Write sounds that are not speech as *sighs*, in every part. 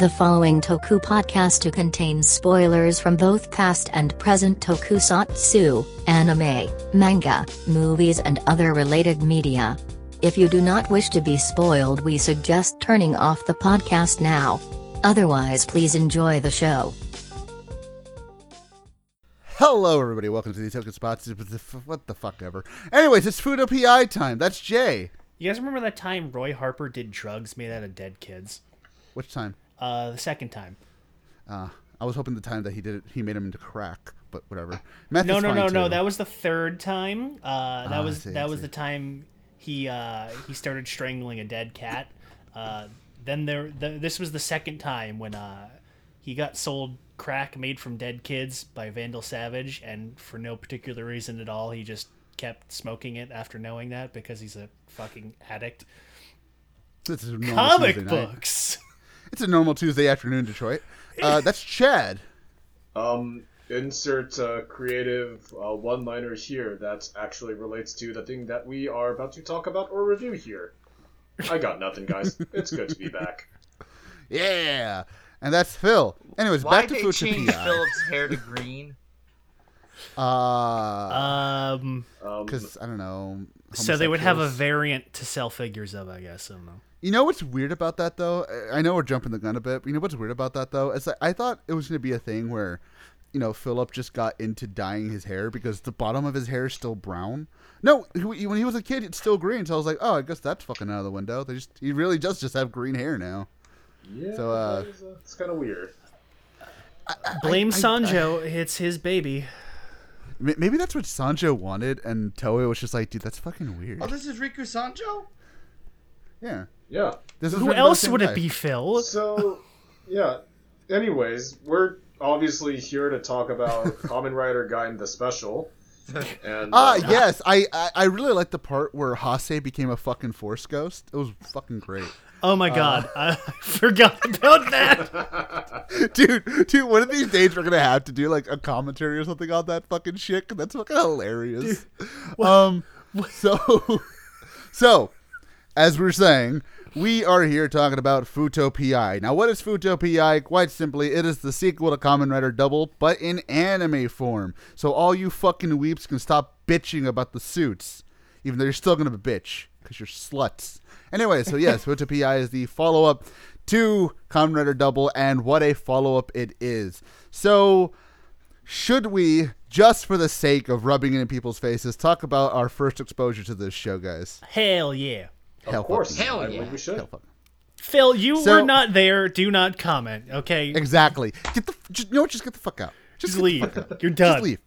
The following Toku podcast contains spoilers from both past and present tokusatsu, anime, manga, movies, and other related media. If you do not wish to be spoiled, we suggest turning off the podcast now. Otherwise, please enjoy the show. Hello, everybody. Welcome to the Token Spots. What the fuck ever. Anyways, it's Futo PI time. That's Jay. You guys remember that time Roy Harper did drugs made out of dead kids? Which time? Uh, the second time. Uh, I was hoping the time that he did it, he made him into crack, but whatever. Meth no, is no, fine, no, no. That was the third time. Uh, that Ah, was see, that was the time he uh, he started strangling a dead cat. Uh, then there, the, this was the second time when uh, he got sold crack made from dead kids by Vandal Savage, and for no particular reason at all, he just kept smoking it after knowing that because he's a fucking addict. This is a Comic books. It's a normal Tuesday afternoon, Detroit. Uh, *laughs* that's Chad. Um, insert uh, creative uh, one-liner here that actually relates to the thing that we are about to talk about or review here. I got nothing, guys. *laughs* It's good to be back. Yeah. And that's Phil. Anyways, Why back to why they Fudo change PI. Philip's *laughs* hair to green? Uh, Um, Um, because I don't know. so they would have a variant to sell figures of, I guess. I don't know. You know what's weird about that though? I- I know we're jumping the gun a bit. But you know what's weird about that though? It's like I thought it was going to be a thing where, you know, Philip just got into dyeing his hair because the bottom of his hair is still brown. No, he- when he was a kid, it's still green. So I was like, oh, I guess that's fucking out of the window. They just he really does just have green hair now. yeah, so, uh, that is, uh, it's kind of weird. Blame I- Sanjo. it's his baby. Maybe that's what Sanjo wanted, and Toei was just like, dude, that's fucking weird. Oh, this is Riku Sanjo? Yeah. Yeah. This is Who written by the else would guy. it be, Phil? So, yeah. Anyways, we're obviously here to talk about *laughs* Kamen Rider Guide and the Special. And Ah, uh, yes, I, I I really like the part where Hase became a fucking force ghost. It was fucking great. Oh Uh, my god, I *laughs* forgot about that. *laughs* dude, dude, one of these days we're gonna have to do like a commentary or something on that fucking shit. 'cause that's fucking hilarious. um, so, so as we're saying, we are here talking about Futo PI. Now, what is Futo PI? Quite simply, it is the sequel to Kamen Rider Double, but in anime form. So all you fucking weeps can stop bitching about the suits, even though you're still gonna be bitch because you're sluts. Anyway, so yes, *laughs* Futo PI is the follow-up to Kamen Rider Double, and what a follow-up it is. So, should we, just for the sake of rubbing it in people's faces, talk about our first exposure to this show, guys? Hell yeah. Of course, fucking Hell I yeah. we should. Hell fuck. Phil, you So- were not there. Do not comment, okay? Exactly. Get the just, you know what? Just get the fuck out. Just, Just leave. out. You're done. Just leave.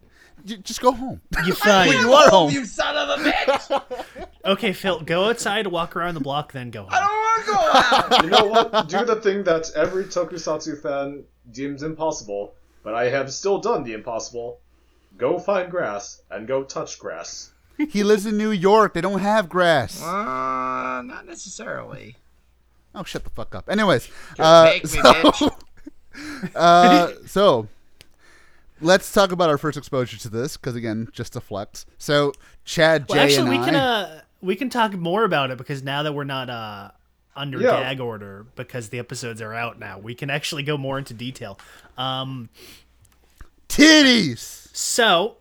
J- Just go home. You're fine. *laughs* you are home. You son of a bitch! *laughs* okay, Phil, go outside, walk around the block, then go I don't want to go out! *laughs* You know what? Do the thing that every Tokusatsu fan deems impossible, but I have still done the impossible. Go find grass and go touch grass. He lives in New York. They don't have grass. Uh, not necessarily. Oh, shut the fuck up. Anyways, uh, make me, bitch. *laughs* uh, so let's talk about our first exposure to this, because again, just a flex. So Chad, Jay, actually, and we I. can uh, we can talk more about it because now that we're not uh under Yeah. gag order because the episodes are out now, we can actually go more into detail. Um, titties. So,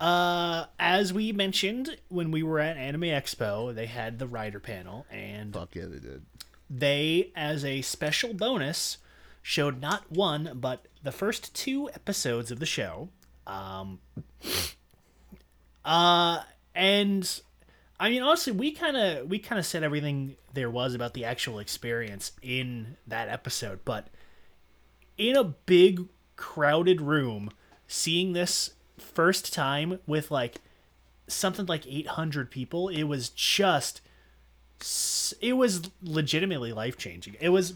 uh, as we mentioned when we were at Anime Expo, they had the writer panel, and Fuck yeah, they did. they, as a special bonus, showed not one but the first two episodes of the show. Um, uh, and I mean, honestly, we kind of we kind of said everything there was about the actual experience in that episode, but in a big crowded room, seeing this first time with like something like 800 people, it was just it was legitimately life changing. It was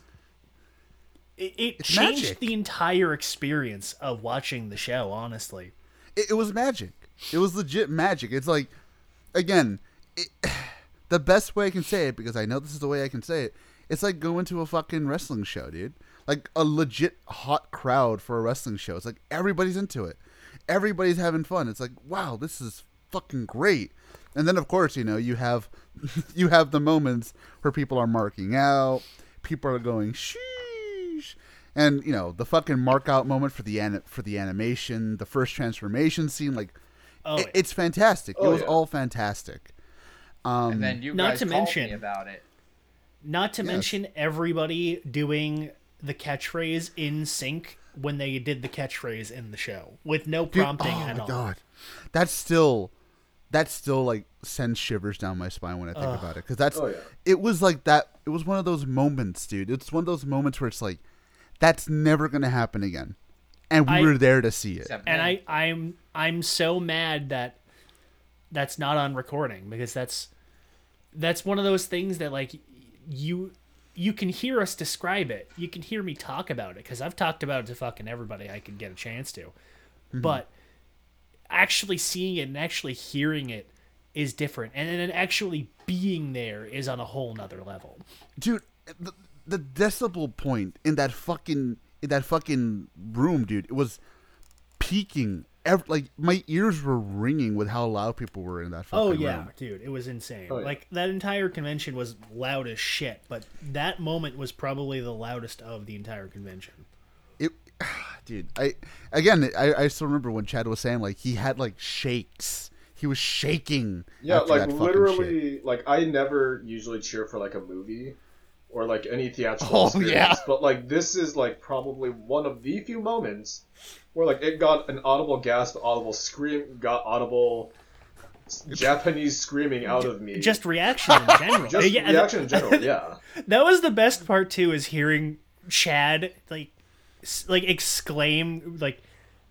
it, it changed magic. the entire experience of watching the show, honestly. It, it was magic. It was legit magic. It's like, again, it, *sighs* the best way I can say it because I know this is the way I can say it. It's like going to a fucking wrestling show, dude. Like a legit hot crowd for a wrestling show. It's like everybody's into it. Everybody's having fun. It's like, wow, this is fucking great. And then of course, you know, you have *laughs* you have the moments where people are marking out, people are going sheesh, and you know the fucking mark out moment for the an- for the animation, the first transformation scene, like Oh, it- it's fantastic. it Oh, was yeah. all fantastic. Um, And then you Not guys to called mention- me about it. Not to Yes. mention everybody doing the catchphrase in sync when they did the catchphrase in the show with no Dude, prompting oh at my all. god, that's still that still like sends shivers down my spine when I think about it because that's Oh, yeah. it was like that. It was one of those moments, dude. It's one of those moments where it's like that's never gonna happen again, and we I- were there to see it. And me. I, I'm I'm so mad that that's not on recording because that's that's one of those things that like you you can hear us describe it. You can hear me talk about it because I've talked about it to fucking everybody I can get a chance to. Mm-hmm. But actually seeing it and actually hearing it is different, and then actually being there is on a whole nother level. dude the, the decibel point in that fucking in that fucking room dude it was peaking ev- like my ears were ringing with how loud people were in that fucking Oh yeah, room. dude, it was insane. Oh, yeah. Like that entire convention was loud as shit, but that moment was probably the loudest of the entire convention. it *sighs* dude i again I, I still remember when chad was saying like he had like shakes he was shaking Yeah, after like that fucking shit. literally, like I never usually cheer for like a movie or like any theatrical Oh, experience, yeah. but like this is like probably one of the few moments where like it got an audible gasp, audible scream, got audible Japanese screaming out of me. Just reaction in general. *laughs* Just yeah, reaction in general, *laughs* yeah. That was the best part too, is hearing Chad like like exclaim like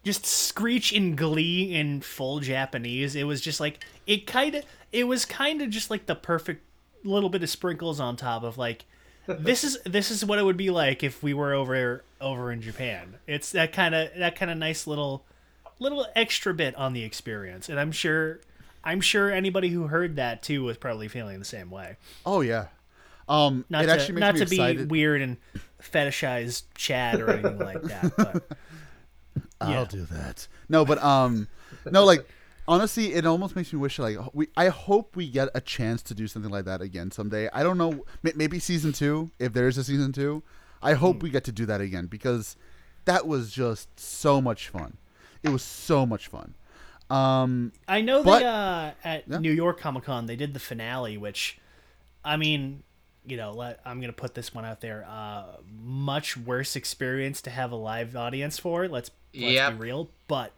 just screech in glee in full Japanese. It was just like it kind of it was kind of just like the perfect little bit of sprinkles on top of like this is this is what it would be like if we were over over in Japan. It's that kind of that kind of nice little little extra bit on the experience, and I'm sure I'm sure anybody who heard that too was probably feeling the same way. oh yeah um Not it to actually makes not me to be weird and fetishize Chad or anything like that, but *laughs* yeah. I'll do that. No, but um, no, like honestly, it almost makes me wish like we. I hope we get a chance to do something like that again someday. I don't know, may- maybe season two, if there is a season two. I hope Hmm. we get to do that again because that was just so much fun. It was so much fun. Um, I know But- they uh, at Yeah. New York Comic Con they did the finale, which I mean, you know, let, I'm gonna put this one out there. Uh, much worse experience to have a live audience for. Let's let's Yep. be real, but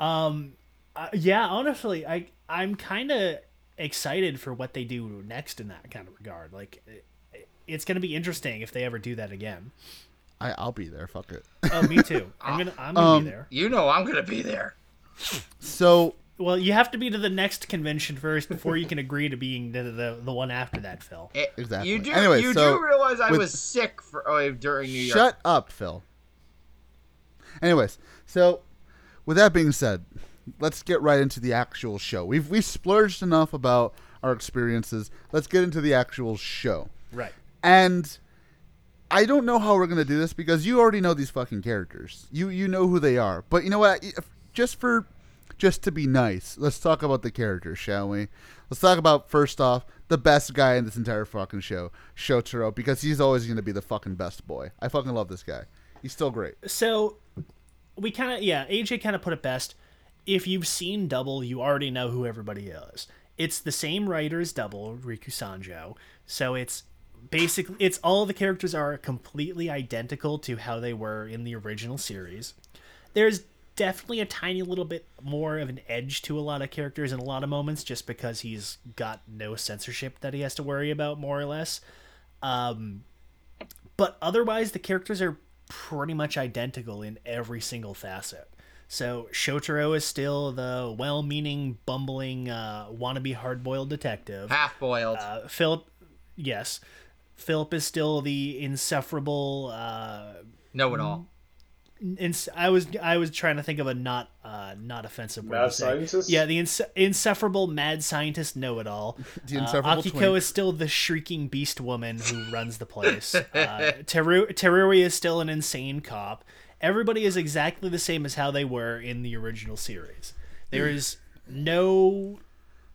um, uh, yeah, honestly, I I'm kind of excited for what they do next in that kind of regard. Like, it, it's gonna be interesting if they ever do that again. I I'll be there. Fuck it. Oh, me too. *laughs* I'm gonna I'm gonna Um, be there. You know I'm gonna be there. So Well, you have to be to the next convention first before you can agree to being the the, the one after that, Phil. Eh, Exactly. You do. Anyway, you so do realize I with- was sick for oh, during New York. Shut up, Phil. Anyways, so with that being said, let's get right into the actual show. We've we've splurged enough about our experiences. Let's get into the actual show. Right. And I don't know how we're gonna do this because you already know these fucking characters. You you know who they are. But you know what? Just for just to be nice, let's talk about the characters, shall we? Let's talk about first off the best guy in this entire fucking show, Shotaro, because he's always gonna be the fucking best boy. I fucking love this guy. He's still great. So we kind of yeah, AJ kind of put it best. If you've seen Double, you already know who everybody is. It's the same writer as Double, Riku Sanjo. So it's basically it's all the characters are completely identical to how they were in the original series. There's definitely a tiny little bit more of an edge to a lot of characters in a lot of moments just because he's got no censorship that he has to worry about more or less. Um but otherwise the characters are pretty much identical in every single facet. So Shotaro is still the well-meaning, bumbling, uh, wannabe hard-boiled detective. Half boiled. Uh, Philip, yes, Philip is still the insufferable. Uh, know it all. ins- I was I was trying to think of a not uh, not offensive word Mad to say. scientist? Yeah, the ins- insufferable mad scientist know-it-all. *laughs* The Uh, Akiko twink. is still the shrieking beast woman who runs the place. Uh, Teru- Terui is still an insane cop. Everybody is exactly the same as how they were in the original series. There hmm. is no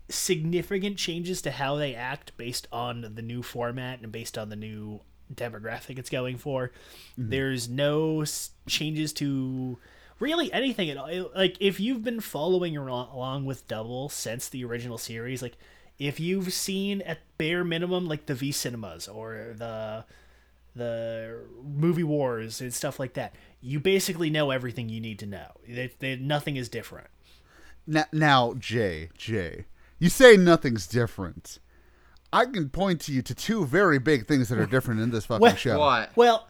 significant changes to how they act based on the new format and based on the new demographic it's going for. Mm-hmm. There's no s- changes to really anything at all. It- Like if you've been following along with Double since the original series, like if you've seen at bare minimum like the V cinemas or the the movie wars and stuff like that, you basically know everything you need to know. They, they, nothing is different. Now, now, Jay, Jay, you say nothing's different. I can point to you to two very big things that are different in this fucking What? show. What? Well,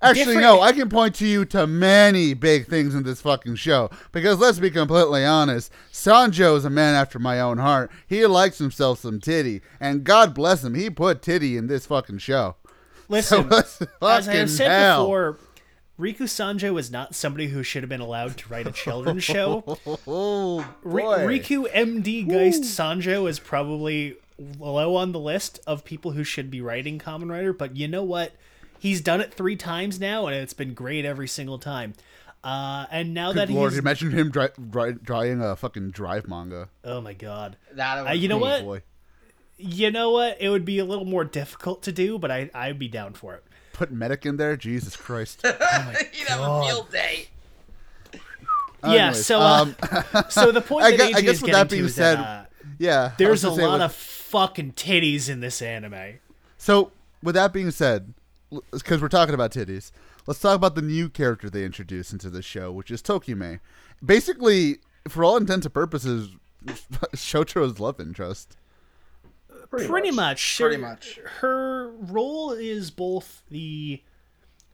Actually, different- no, I can point to you to many big things in this fucking show. Because let's be completely honest, Sanjo is a man after my own heart. He likes himself some titty. And God bless him, he put titty in this fucking show. Listen, *laughs* let's as I have said hell. before, Riku Sanjo was not somebody who should have been allowed to write a children's show. *laughs* Oh, Ri- boy. Riku MD Geist Sanjo is probably low on the list of people who should be writing Kamen Rider, but you know what? He's done it three times now, and it's been great every single time. Uh, and now that Good Lord, he's imagine him dry, dry, drawing a fucking drive manga. oh my god, That Uh, you know Oh, what? boy. You know what? It would be a little more difficult to do, but I I'd be down for it. Put medic in there? Jesus Christ. *laughs* You'd have a field day. yeah. Anyways, So, um, uh, *laughs* so the point I that guess- I AJ guess is with that to being is said, that, uh, yeah. There's a lot with- of fucking titties in this anime. So, with that being said, because we're talking about titties, let's talk about the new character they introduced into the show, which is Tokime. Basically, for all intents and purposes, *laughs* Shotaro's love interest. Pretty, much. Pretty Her- much. Her role is both the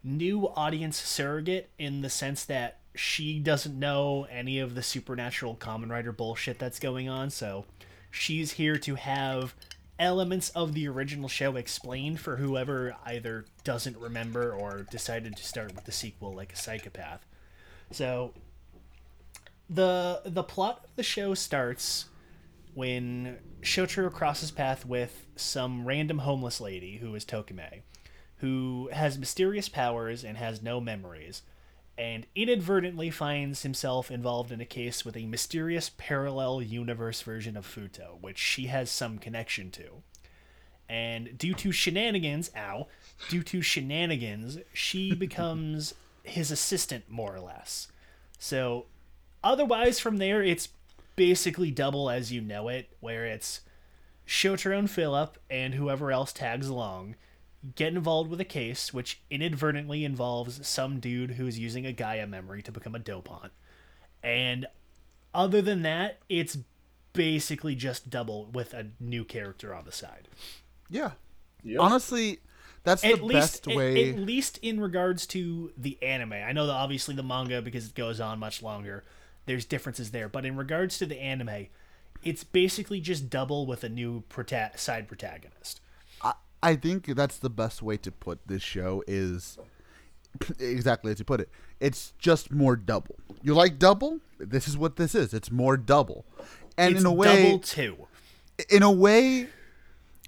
new audience surrogate in the sense that she doesn't know any of the supernatural Kamen Rider bullshit that's going on, so she's here to have elements of the original show explained for whoever either doesn't remember or decided to start with the sequel like a psychopath. So the the plot of the show starts when Shotaro crosses path with some random homeless lady who is Tokime, who has mysterious powers and has no memories, and inadvertently finds himself involved in a case with a mysterious parallel universe version of Futo, which she has some connection to. And due to shenanigans, ow, due to shenanigans, she *laughs* becomes his assistant, more or less. So otherwise from there it's basically double as you know it where it's Shotaro and Philip and whoever else tags along get involved with a case which inadvertently involves some dude who's using a Gaia memory to become a dopant. And other than that, it's basically just double with a new character on the side. Yeah. Yep. Honestly, that's At the least, best at- way. at least in regards to the anime. I know that obviously the manga because it goes on much longer. There's differences there, but in regards to the anime, it's basically just double with a new prota- side protagonist. I, I think that's the best way to put this show is *clears throat* exactly as you put it. It's just more double. You like double? This is what this is. It's more double. And it's in a way, double two. in a way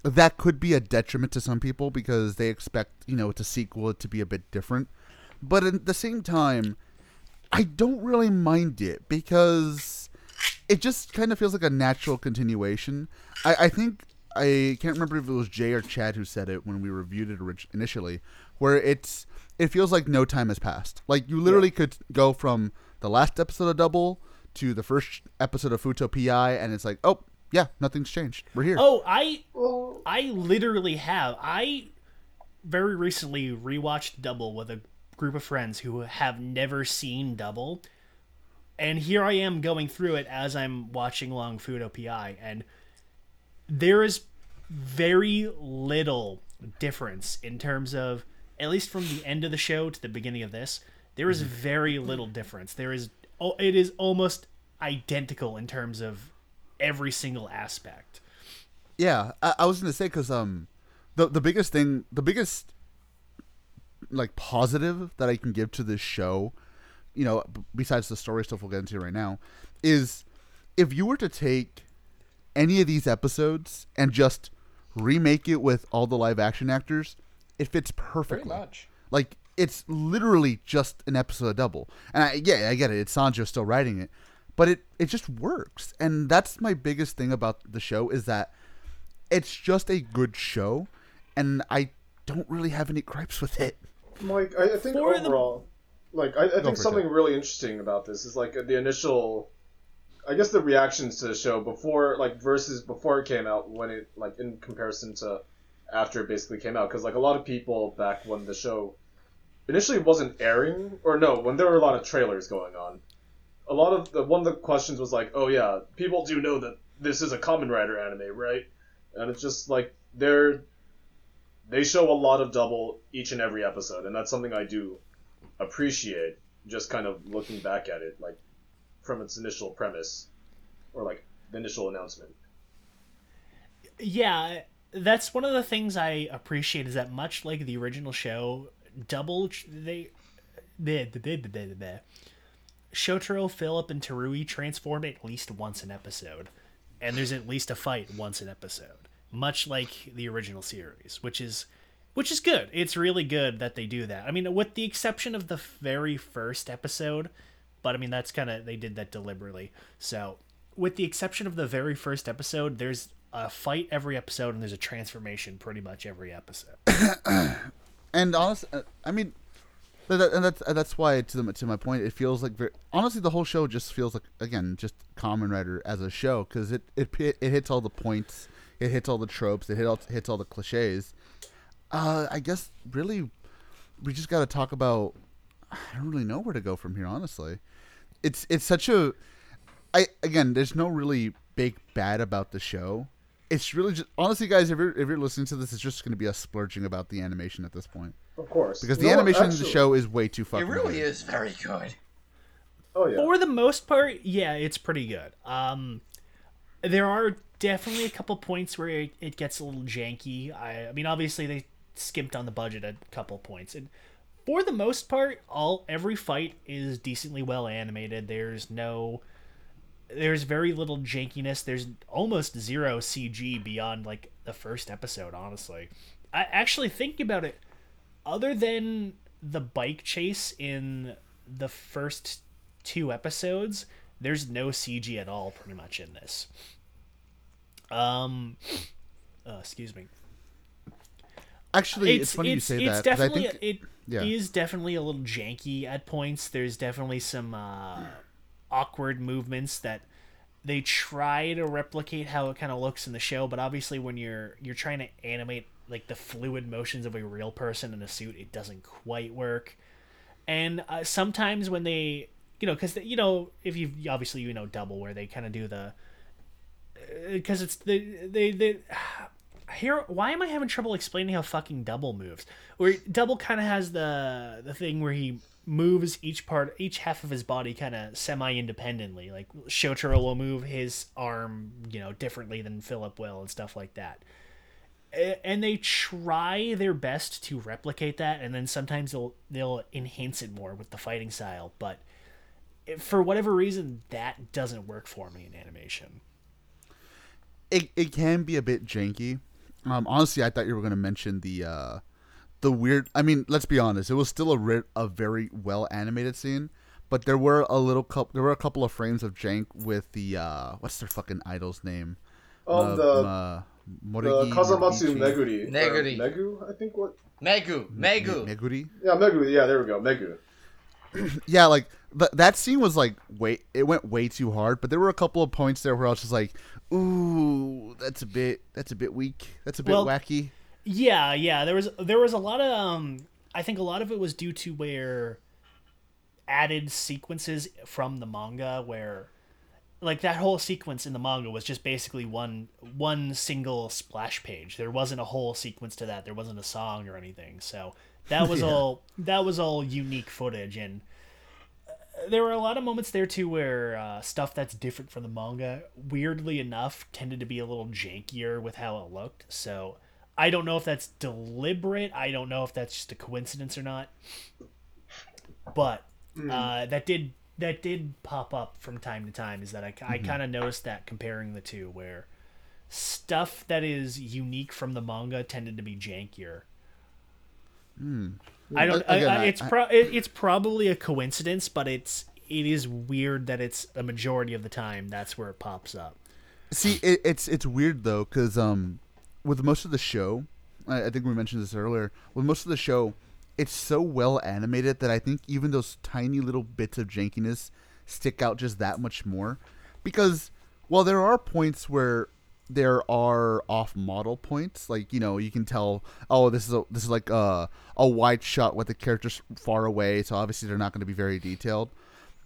that could be a detriment to some people because they expect you know it's a sequel to be a bit different but at the same time i don't really mind it because it just kind of feels like a natural continuation. I, I think i can't remember if it was jay or chad who said it when we reviewed it orig- initially where it's it feels like no time has passed. Like you literally could go from the last episode of double to the first episode of futo pi and it's like oh yeah nothing's changed. We're here. Oh, I I literally have. I very recently rewatched Double with a group of friends who have never seen Double. And here I am going through it as I'm watching along Futo PI and there is very little difference in terms of at least from the end of the show to the beginning of this there is very little difference. There is it is almost identical in terms of every single aspect. Yeah, I, I was gonna say because um, the the biggest thing, the biggest like positive that I can give to this show, you know, b- besides the story stuff we'll get into right now, is if you were to take any of these episodes and just remake it with all the live action actors, it fits perfectly. much. Like it's literally just an episode of Double, and I, yeah, I get it. It's Sanjo still writing it, but it it just works, and that's my biggest thing about the show is that it's just a good show, and I don't really have any gripes with it. Like I, I think For the- overall, like I, I think something Ted. really interesting about this is like the initial, I guess the reactions to the show before like versus before it came out when it like in comparison to after it basically came out because like a lot of people back when the show initially wasn't airing or no when there were a lot of trailers going on, a lot of the one of the questions was like oh yeah people do know that this is a Kamen Rider anime right, and it's just like they're they show a lot of double each and every episode, and that's something I do appreciate. Just kind of looking back at it, like from its initial premise, or like the initial announcement. yeah that's one of the things i appreciate is that much like the original show double they the the the the the the Shotaro, Philip, and Terui transform at least once an episode, and there's at least a fight once an episode, much like the original series, which is which is good. It's really good that they do that. I mean, with the exception of the very first episode, but I mean that's kind of they did that deliberately. So, with the exception of the very first episode, there's a fight every episode and there's a transformation pretty much every episode. *coughs* And honest, uh, I mean, that, and that's that's why to the, to my point, it feels like very, honestly the whole show just feels like again just Kamen Rider as a show because it it it hits all the points, it hits all the tropes, it hit all, hits all the cliches. Uh, I guess really, we just got to talk about. I don't really know where to go from here. Honestly, it's it's such a. I again, there's no really big bad about the show. It's really just honestly, guys. If you're if you're listening to this, it's just going to be us splurging about the animation at this point Of course, because the No, animation in the show is way too fucking. It really good. is very good. Oh yeah, For the most part, yeah, it's pretty good. Um, there are definitely a couple points where it, it gets a little janky. I, I mean, obviously they skimped on the budget a couple points, and for the most part, all every fight is decently well animated. There's no, there's very little jankiness. There's almost zero CG beyond like the first episode. Honestly, I actually think about it. Other than the bike chase in the first two episodes, there's no CG at all, pretty much in this. Um, uh, excuse me. Actually, it's, funny you say it's that. 'cause I definitely think, it yeah. is definitely a little janky at points. There's definitely some uh, awkward movements that they try to replicate how it kind of looks in the show, but obviously when you're you're trying to animate like the fluid motions of a real person in a suit, it doesn't quite work. And uh, sometimes when they, you know, because you know, if you obviously you know double where they kind of do the, Uh, because it's the they they here why am i having trouble explaining how fucking double moves? Where double kind of has the the thing where he moves each part each half of his body kind of semi independently like shotaro will move his arm you know differently than philip will and stuff like that. And they try their best to replicate that and then sometimes they'll they'll enhance it more with the fighting style but eh, for whatever reason that doesn't work for me in animation it, it can be a bit janky. Um, honestly, I thought you were going to mention the uh, the weird. I mean, let's be honest. It was still a ri- a very well animated scene, but there were a little couple. There were a couple of frames of jank with the uh, what's their fucking idol's name? oh the uh, the Morigi, Kazamatsu Moriichi- Meguri, Meguri. Megu, I think what? Megu, Megu. Me- Meguri. Yeah, Megu. Yeah, there we go, Megu. *clears throat* Yeah, like th- that scene was like wait, it went way too hard, but there were a couple of points there where I was just like, "Ooh, that's a bit that's a bit weak. That's a bit Well, wacky." Yeah, yeah. There was there was a lot of um I think a lot of it was due to where added sequences from the manga where like that whole sequence in the manga was just basically one one single splash page. There wasn't a whole sequence to that. There wasn't a song or anything. So that was *laughs* all that was all unique footage and there were a lot of moments there too where uh, stuff that's different from the manga, weirdly enough, tended to be a little jankier with how it looked. So I don't know if that's deliberate. I don't know if that's just a coincidence or not. But uh, that did that did pop up from time to time. Is that I, I kind of noticed that comparing the two, where stuff that is unique from the manga tended to be jankier. I don't. Again, I, I- it's pro, it, it's probably a coincidence, but it's it is weird that it's a majority of the time that's where it pops up. See, it, it's it's weird though, because um, with most of the show, I, I think we mentioned this earlier. With most of the show, it's so well animated that I think even those tiny little bits of jankiness stick out just that much more. Because while there are points where there are off model points, like you know you can tell, oh this is a this is like a a wide shot with the characters far away, so obviously they're not going to be very detailed.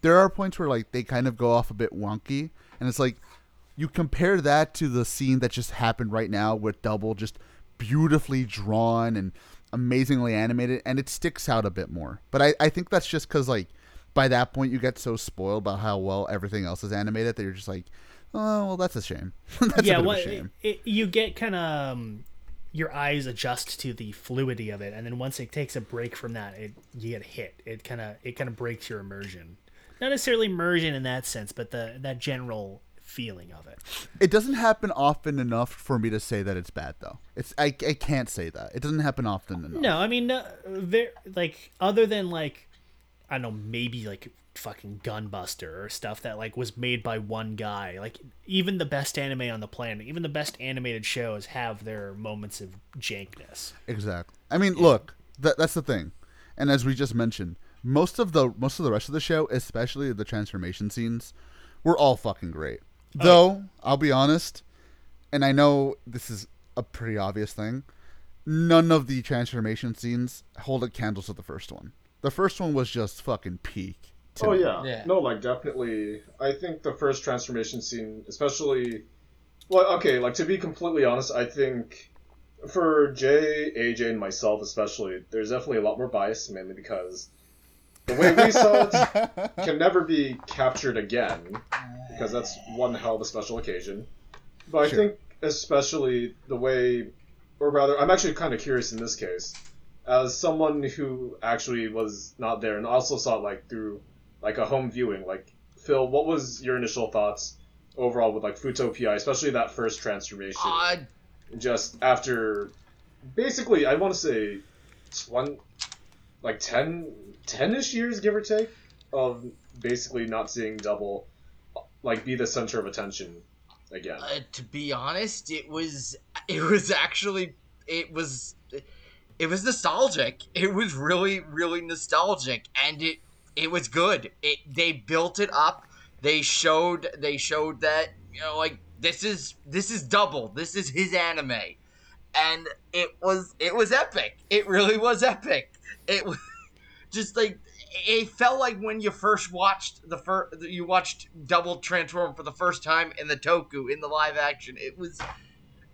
There are points where like they kind of go off a bit wonky, and it's like you compare that to the scene that just happened right now with Double just beautifully drawn and amazingly animated, and it sticks out a bit more. But I, I think that's just because like by that point you get so spoiled about how well everything else is animated that you're just like, oh well, that's a shame. *laughs* that's yeah, a well, a shame. It, it, you get kind of um, your eyes adjust to the fluidity of it, and then once it takes a break from that, it you get hit. It kind of it kind of breaks your immersion. Not necessarily immersion in that sense, but the that general feeling of it. It doesn't happen often enough for me to say that it's bad though. It's I, I can't say that. It doesn't happen often enough. No, I mean, uh, there like other than like I don't know, maybe like fucking Gunbuster or stuff that like was made by one guy. Like even the best anime on the planet, even the best animated shows have their moments of jankness. Exactly. I mean, look, that that's the thing. And as we just mentioned, most of the most of the rest of the show, especially the transformation scenes, were all fucking great. Oh, Though, I'll be honest, and I know this is a pretty obvious thing, none of the transformation scenes hold a candle to the first one. The first one was just fucking peak. To Oh me. yeah. Yeah. no, like definitely. I think the first transformation scene, especially, well, okay, like to be completely honest, I think for Jay, AJ, and myself especially, there's definitely a lot more bias, mainly because the way we saw it *laughs* can never be captured again, because that's one hell of a special occasion. But I Sure. think especially the way, or rather, I'm actually kind of curious in this case, as someone who actually was not there and also saw it like through like a home viewing. Like Phil, what was your initial thoughts overall with like Futo PI, especially that first transformation? Uh, Just after, basically, I want to say, one, like 10, 10-ish years, give or take, of basically not seeing Double, like be the center of attention again. uh, to be honest, it was it was actually it was it was nostalgic. It was really really nostalgic, and it it was good. It they built it up. They showed they showed that you know like this is this is double. This is his anime, and it was it was epic. It really was epic. It was *laughs* just like it felt like when you first watched the first you watched Double Transform for the first time in the Toku in the live action. It was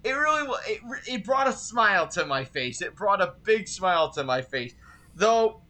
it really it, it brought a smile to my face. It brought a big smile to my face. Though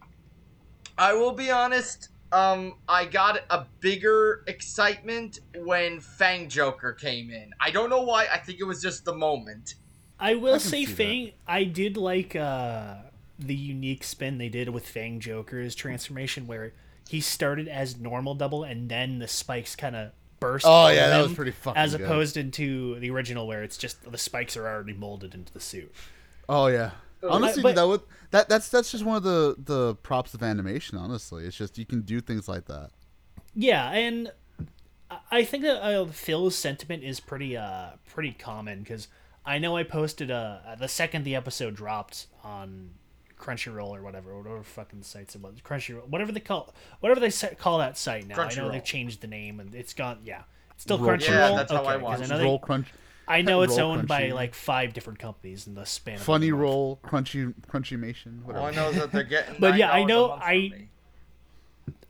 I will be honest, um I got a bigger excitement when Fang Joker came in. I don't know why. I think it was just the moment. I will can say see that. Fang. I did like uh, the unique spin they did with Fang Joker's transformation, where he started as normal double and then the spikes kind of burst. Oh, yeah, that was pretty fucking As good. opposed into the original, where it's just the spikes are already molded into the suit. Oh yeah. Honestly, but- that would that that's that's just one of the the props of animation. Honestly, it's just you can do things like that. Yeah, and I- I think that uh, Phil's sentiment is pretty uh pretty common because I know I posted uh the second the episode dropped on Crunchyroll or whatever, whatever fucking sites it was, Crunchyroll, whatever they call whatever they call that site now. I know they've changed the name and it's gone. Yeah, it's still Roll- Crunchyroll. Yeah, that's how I Okay, 'cause watched know it. they- Roll crunch, I know it's Roll owned by Crunchy. like five different companies in the span. of funny a month. roll, crunchy crunchymation, All whatever. I know is that they're *laughs* getting. But yeah, I $9 a know- month from I- me.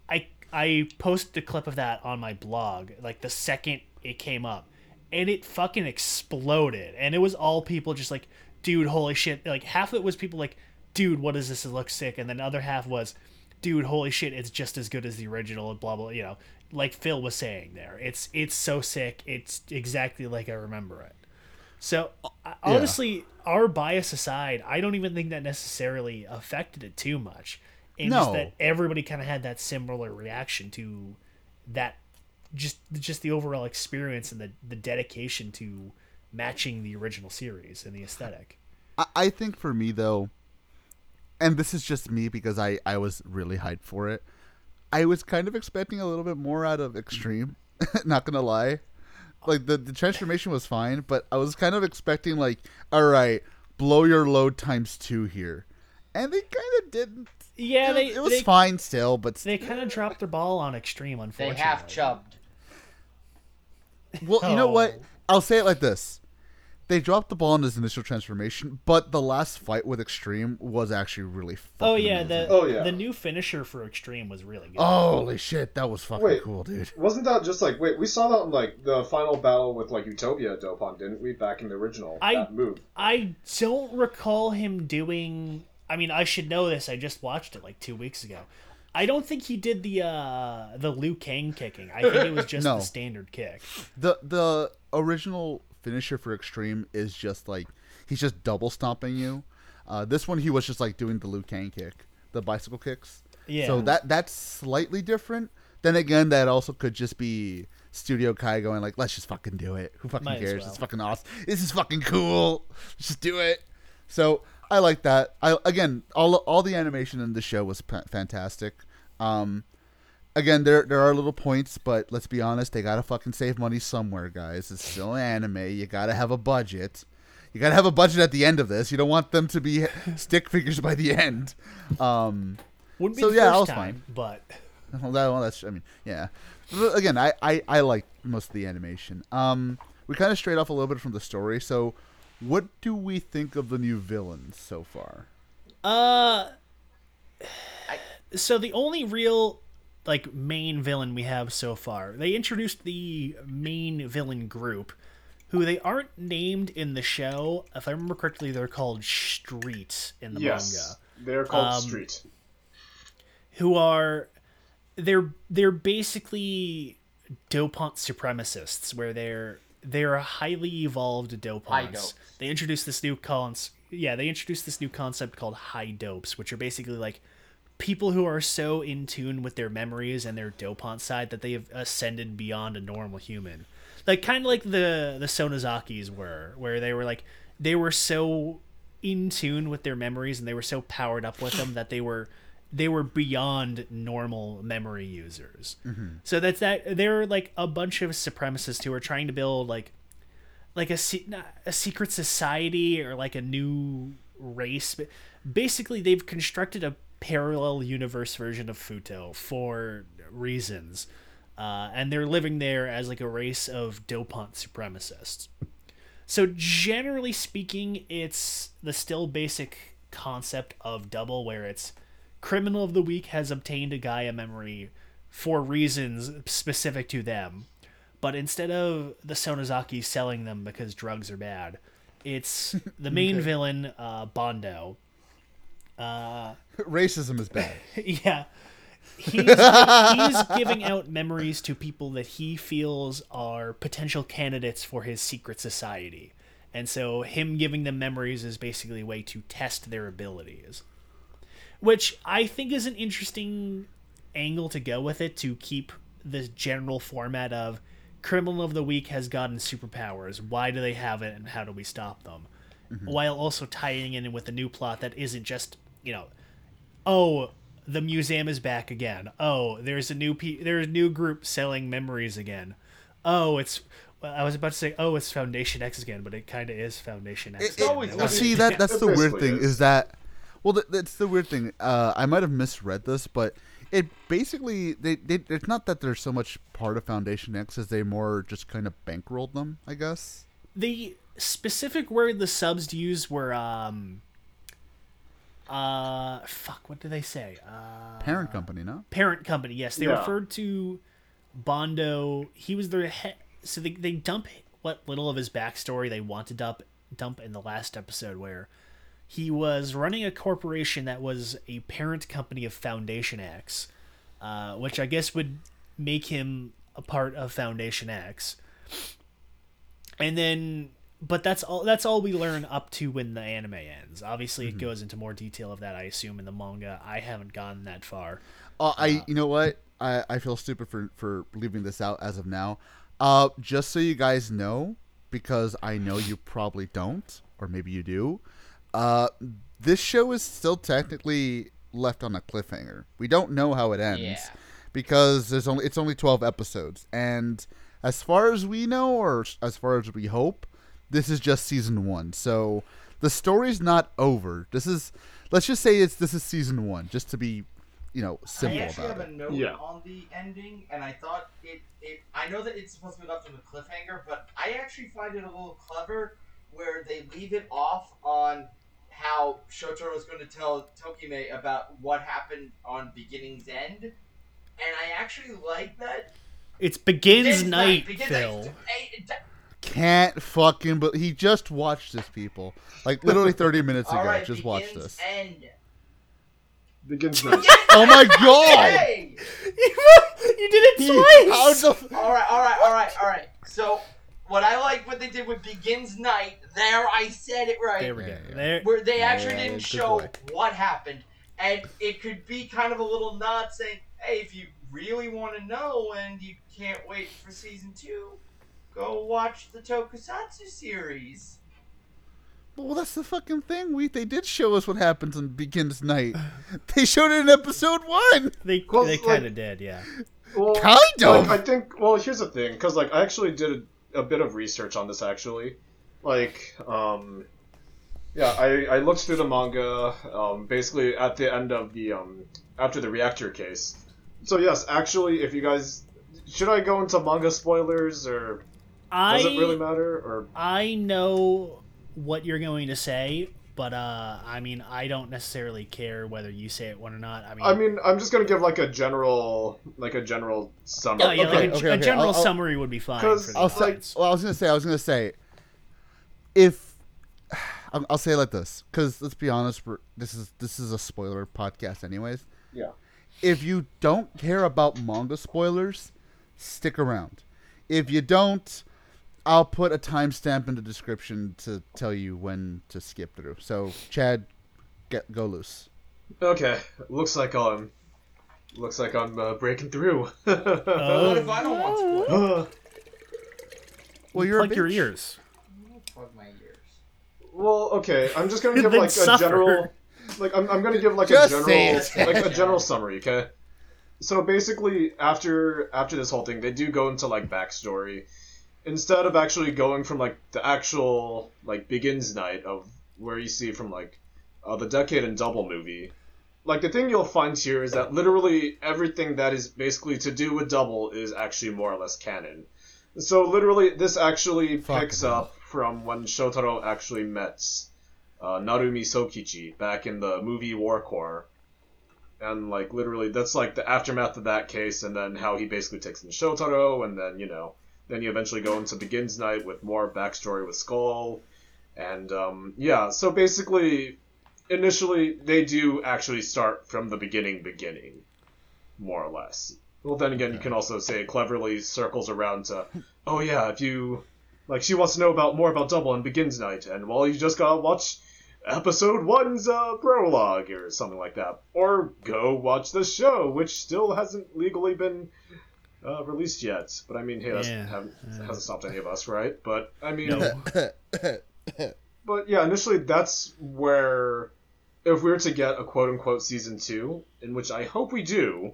I I posted a clip of that on my blog like the second it came up, and it fucking exploded. And it was all people just like, dude, holy shit! Like half of it was people like, dude, what is this? It looks sick. And then the other half was, dude, holy shit! It's just as good as the original. And blah blah. You know, like Phil was saying there, it's it's so sick. It's exactly like I remember it. So uh, I- honestly, our bias aside, I don't even think that necessarily affected it too much. And just No. that everybody kind of had that similar reaction to that, just just the overall experience and the the dedication to matching the original series and the aesthetic. I, I think for me though, and this is just me because I I was really hyped for it. I was kind of expecting a little bit more out of Extreme. *laughs* Not gonna lie, like the the transformation was fine, but I was kind of expecting like, all right, blow your load times two here, and they kind of didn't. Yeah, it, they it was they, fine still, but they kind of dropped their ball on extreme. Unfortunately, they Unfortunately, half chubbed. well, you know what? Oh. *laughs* I'll say it like this: they dropped the ball in his initial transformation, but the last fight with Extreme was actually really. Fucking Oh yeah, amazing. the Oh, yeah. the new finisher for extreme was really good. Holy shit, that was fucking Wait. cool, dude. Wasn't that just like wait? We saw that in like the final battle with like Utopia Dopant, didn't we? Back in the original I- that move. I don't recall him doing. I mean, I should know this. I just watched it like two weeks ago. I don't think he did the uh the Liu Kang kicking. I think it was *laughs* just No. the standard kick. The the original finisher for Extreme is just like he's just double stomping you. Uh, this one he was just like doing the Liu Kang kick, the bicycle kicks. Yeah. So that that's slightly different. Then again, that also could just be Studio Kai going like, "Let's just fucking do it. Who fucking Might cares? well. It's fucking awesome. This is fucking cool. Let's just do it." So I like that. I again, all all the animation in the show was pa- fantastic. Um, again, there there are little points, but let's be honest, they gotta fucking save money somewhere, guys. It's still anime. You gotta have a budget. You gotta have a budget at the end of this. You don't want them to be *laughs* stick figures by the end. Um, Wouldn't be So, the yeah, first time, but *laughs* well, that, well, that's I mean, yeah. But again, I, I I like most of the animation. Um, we kind of strayed off a little bit from the story. So, what do we think of the new villains so far? uh, *sighs* so the only real like main villain we have so far, they introduced the main villain group, who they aren't named in the show. If I remember correctly, they're called Street in the Yes, manga. they're called Um, Street. who are they're they're basically dopant supremacists where they're they're highly evolved High dopants. They introduced this new cons yeah, they introduced this new concept called high dopes, which are basically like people who are so in tune with their memories and their dopant side that they have ascended beyond a normal human. Like kind of like the the Sonozakis were, where they were like they were so in tune with their memories and they were so powered up with them that they were they were beyond normal memory users. Mm-hmm. So that's that they're like a bunch of supremacists who are trying to build like like a a secret society or like a new race. But basically, they've constructed a parallel universe version of Futo for reasons, uh, and they're living there as like a race of dopant supremacists. So generally speaking, it's the still basic concept of double, where it's criminal of the week has obtained a Gaia memory for reasons specific to them. But instead of the Sonozaki selling them because drugs are bad, it's the main villain, uh, Bondo. Uh, Racism is bad. *laughs* yeah. He's, he's giving out memories to people that he feels are potential candidates for his secret society. And so him giving them memories is basically a way to test their abilities. Which I think is an interesting angle to go with it to keep the general format of criminal of the week has gotten superpowers. Why do they have it and how do we stop them? Mm-hmm. While also tying in with a new plot that isn't just, you know, oh, the museum is back again. Oh, there's a new pe- there's a new group selling memories again. Oh, it's well, I was about to say, oh, it's Foundation X again, but it kind of is Foundation X. It- again. always Well, see that that's the weird thing is. is that well th- that's the weird thing uh, i might have misread this but it basically they, they it's not that they're so much part of foundation x as they more just kind of bankrolled them i guess the specific word the subs used were um uh fuck what do they say? Uh parent company no? Parent company yes. They Yeah. referred to bondo. He was their head so they, they dump what little of his backstory they want to dump dump in the last episode where he was running a corporation that was a parent company of foundation x uh, which i guess would make him a part of foundation x. And then but that's all that's all we learn up to when the anime ends. Obviously it goes into more detail of that i assume in the manga. I haven't gone that far. Uh, i you know what? I, I feel stupid for for leaving this out as of now. Uh just so you guys know because i know you *sighs* probably don't or maybe you do uh this show is still technically left on a cliffhanger. We don't know how it ends Yeah. because there's only it's only 12 episodes. And as far as we know or as far as we hope this is just season 1 so the story's not over. This is let's just say it's this is season one, just to be, you know, I simple actually about have it. a note Yeah. on the ending, and I thought it, it. I know that it's supposed to be left with a cliffhanger, but I actually find it a little clever where they leave it off on how Shotaro is going to tell Tokime about what happened on Beginning's End, and I actually like that. It's begins Begins night, Begins Phil. Night. Hey, d- Can't fucking but he just watched this people. Like literally *laughs* 30 minutes ago. all right, just watched this. End. Begins *laughs* now. Oh my god! Hey! you did it twice. the All right, all right, all right, all right. So, what I like what they did with Begins Night. There, I said it right. There we go. Yeah, yeah. There. where they actually Yeah, didn't show boy. what happened, and it could be kind of a little nod saying, "Hey, if you really want to know and you can't wait for season two, go watch the Tokusatsu series." Well, that's the fucking thing. We they did show us what happens in Begins Night. *laughs* They showed it in episode one. They Well, they kind of did, yeah. Well, Kind of. Like, I think. Well, here's the thing, because like I actually did a, a bit of research on this actually. Like, um, yeah, I I looked through the manga. Um, basically at the end of the um after the reactor case. So yes, actually, if you guys should I go into manga spoilers or I does it really matter or I know what you're going to say, but uh, I mean, I don't necessarily care whether you say it one or not. I mean, I mean, I'm just gonna give like a general, like a general summary. oh, yeah, okay, like a, okay, a okay, general I'll- I'll- summary would be fine. 'Cause For I'll say. audience. Well, I was gonna say. I was gonna say. If I'll, I'll say it like this, because let's be honest, this is this is a spoiler podcast, anyways. Yeah. If you don't care about manga spoilers, stick around. If you don't, I'll put a timestamp in the description to tell you when to skip through. So, Chad, get go loose. Okay, looks like I'm, looks like I'm uh, breaking through. *laughs* Oh. What if I don't want spoilers? Uh, Well, you're a plug your ears. Plug my ears. well, okay, I'm just gonna *laughs* give like suffer. a general, like I'm, I'm gonna give like Just a say general, it. like a *laughs* general summary. Okay. So basically, after after this whole thing, they do go into like backstory, instead of actually going from like the actual like begins night of where you see from like uh, the decade and double movie. Like the thing you'll find here is that literally everything that is basically to do with double is actually more or less canon. So literally, this actually Fucking picks hell. up from when Shotaro actually met uh, Narumi Sokichi back in the movie War Core. And like literally, that's like the aftermath of that case, and then how he basically takes in Shotaro, and then you know, then you eventually go into Begins Night with more backstory with Skull, and um, yeah. So basically, initially they do actually start from the beginning, beginning, more or less. Well, then again, you can also say it cleverly circles around to, oh yeah, if you like, she wants to know about more about Double and Begins Night, and well, you just gotta watch episode one's uh, prologue or something like that, or go watch the show, which still hasn't legally been uh, released yet. But I mean, hey, that's Yeah. haven't, hasn't stopped any of us, right? But I mean, No. *laughs* but yeah, initially that's where if we were to get a quote unquote season two, in which I hope we do,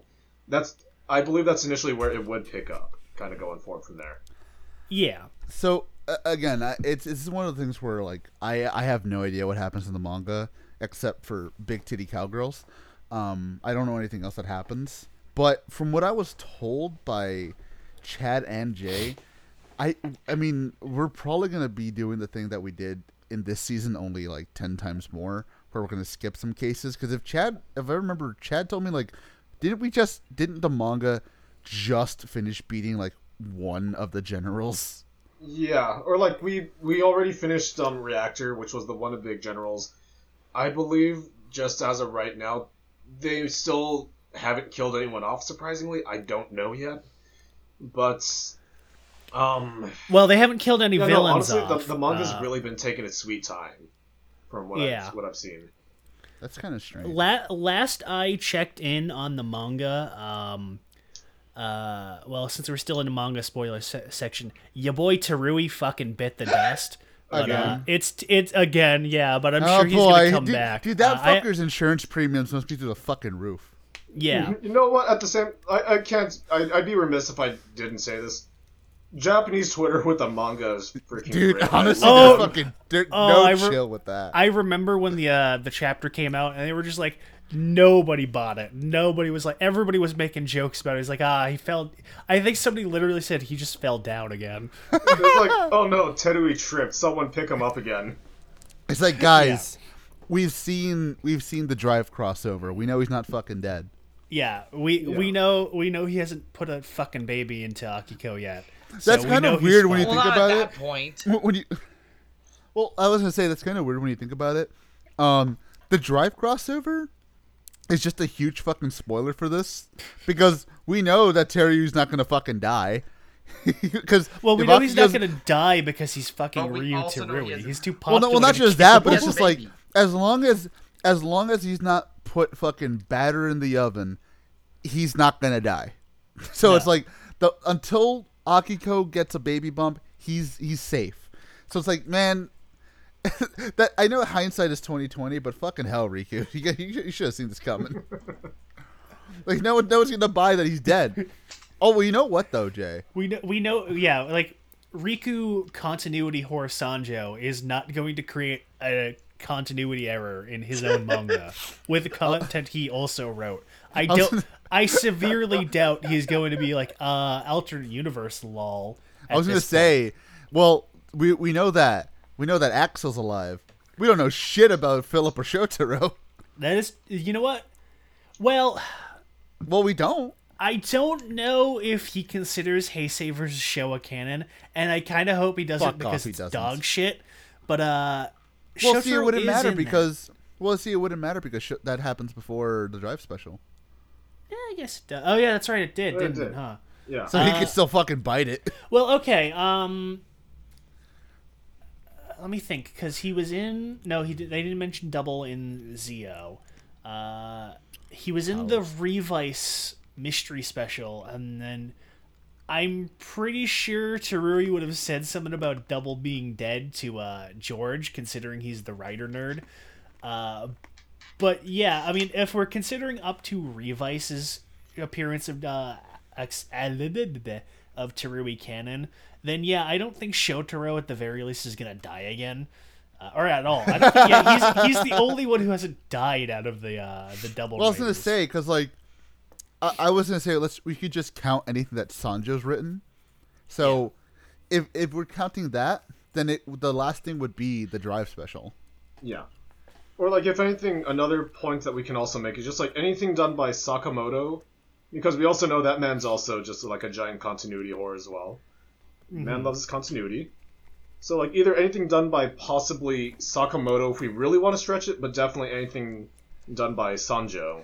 that's I believe that's initially where it would pick up, kind of going forward from there. Yeah. So uh, again, I, it's it's one of the things where like I I have no idea what happens in the manga except for big titty cowgirls. Um, I don't know anything else that happens. But from what I was told by Chad and Jay, I I mean we're probably gonna be doing the thing that we did in this season, only like ten times more, where we're gonna skip some cases. Because if Chad, if I remember, Chad told me like, didn't we just didn't the manga just finish beating like one of the generals? Yeah, or like we we already finished um Reactor, which was the one of the big generals. I believe just as of right now, they still haven't killed anyone off. Surprisingly, I don't know yet, but um, Well, they haven't killed any yeah, no, villains honestly, off. the, the manga's Uh, really been taking its sweet time, from what Yeah. I've, what I've seen. That's kind of strange. La- last I checked in on the manga, um, uh, well, since we're still in the manga spoiler se- section, your boy Terui fucking bit the dust. *laughs* But, uh, Again. it's it's again, yeah, but I'm oh sure he's boy, gonna come dude, back. dude, that Uh, I- fucker's insurance premiums must be through the fucking roof. Yeah, *laughs* You know what? At the same, I, I can't. I, I'd be remiss if I didn't say this. Japanese Twitter with the manga is freaking Dude, great. I honestly, love Oh. there's fucking there, Oh, no I re- chill with that. I remember when the uh, the chapter came out, and they were just like, nobody bought it. Nobody was like, everybody was making jokes about it. He's like, ah, he fell. I think somebody literally said he just fell down again. *laughs* It's like, oh no, Terui tripped. Someone pick him up again. It's like, guys, we've seen we've seen the drive crossover. We know he's not fucking dead. Yeah, we we know we know he hasn't put a fucking baby into Akiko yet. So That's we kinda weird when you fine. Well, think not about at it- point. When *laughs* when you, well, I was gonna say that's kind of weird when you think about it. Um, the drive crossover is just a huge fucking spoiler for this because we know that Terui's not gonna fucking die. *laughs* Because Well, we know he's not gonna die because he's fucking But we Ryu also he Terui. has a- He's too Well, popular. no, well, not just that, but it's just a like as long as as long as he's not put fucking batter in the oven, he's not gonna die. *laughs* So it's like the until Akiko gets a baby bump, he's he's safe. So it's like, man, *laughs* that I know hindsight is twenty twenty, but fucking hell, Riku, *laughs* you, got- you should have seen this coming. like no one, no one's gonna buy that he's dead. Oh well, you know what though, Jay? We know, we know, yeah, like Riku continuity horror Sanjo is not going to create a continuity error in his own manga with *laughs* content he also wrote. I don't. *laughs* I severely doubt he's going to be like uh alternate universe lol. I was gonna say, well, we we know that we know that Accel's alive. We don't know shit about Philip or Shotaro. that is, you know what? Well, Well, we don't. I don't know if he considers Heisei vs. Showa canon, and I kind of hope he doesn't Fuck off, because he it's doesn't. dog shit. But uh, Well, see, it wouldn't matter in that. because well, see, it wouldn't matter because sh- that happens before the drive special, Yeah, I guess it does. Oh yeah, that's right. It did, It didn't did. it? Huh. Yeah. so he Uh, could still fucking bite it. *laughs* Well, okay. Um, let me think, because he was in. No, he did, they didn't mention double in Zi-O. Uh, he was in the Revice mystery special, and then I'm pretty sure Terui would have said something about double being dead to uh, George, considering he's the writer nerd. Uh, but yeah, I mean, if we're considering up to Revice's appearance of uh, ex- *laughs* of Terui canon, then yeah, I don't think Shotaro at the very least is gonna die again, uh, or at all. I don't think, yeah, he's he's the only one who hasn't died out of the uh, the double. Well, I was gonna say because like I, I was gonna say let's we could just count anything that Sanjo's written. So if if we're counting that, then it the last thing would be the drive special. Yeah. Or like if anything, another point that we can also make is just like anything done by Sakamoto, because we also know that man's also just like a giant continuity whore as well. Man mm-hmm. loves his continuity. So like either anything done by possibly Sakamoto if we really want to stretch it, but definitely anything done by Sanjo.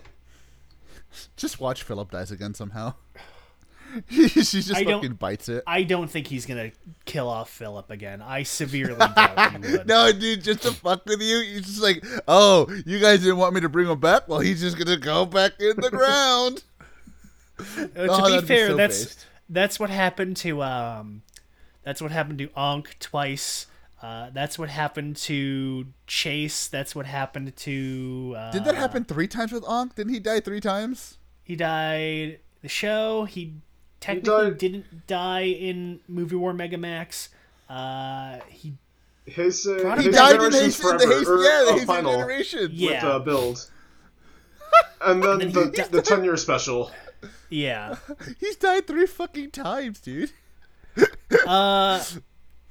Just watch Philip dies again somehow. *sighs* *laughs* she just I fucking bites it. I don't think he's gonna kill off Philip again. I severely *laughs* doubt he would. No, dude, just to fuck with you, he's just like, oh, you guys didn't want me to bring him back. Well, he's just gonna go back in the ground. *laughs* Uh, to Oh, be that'd be fair, so that's based. that's what happened to um, that's what happened to Ankh twice. Uh, that's what happened to Chase. That's what happened to. Uh, Did that happen three times with Ankh? Didn't he die three times? He died. The show. He technically died- didn't die in Movie War Megamax. Uh, he His, uh, He He his died in Generations Heisei, the Forever, Heisei, or, yeah, the uh, Heisei final generation. Yeah. with uh, build. *laughs* And then And the, then he di- the 10 year special. yeah. He's died three fucking times, dude. Uh,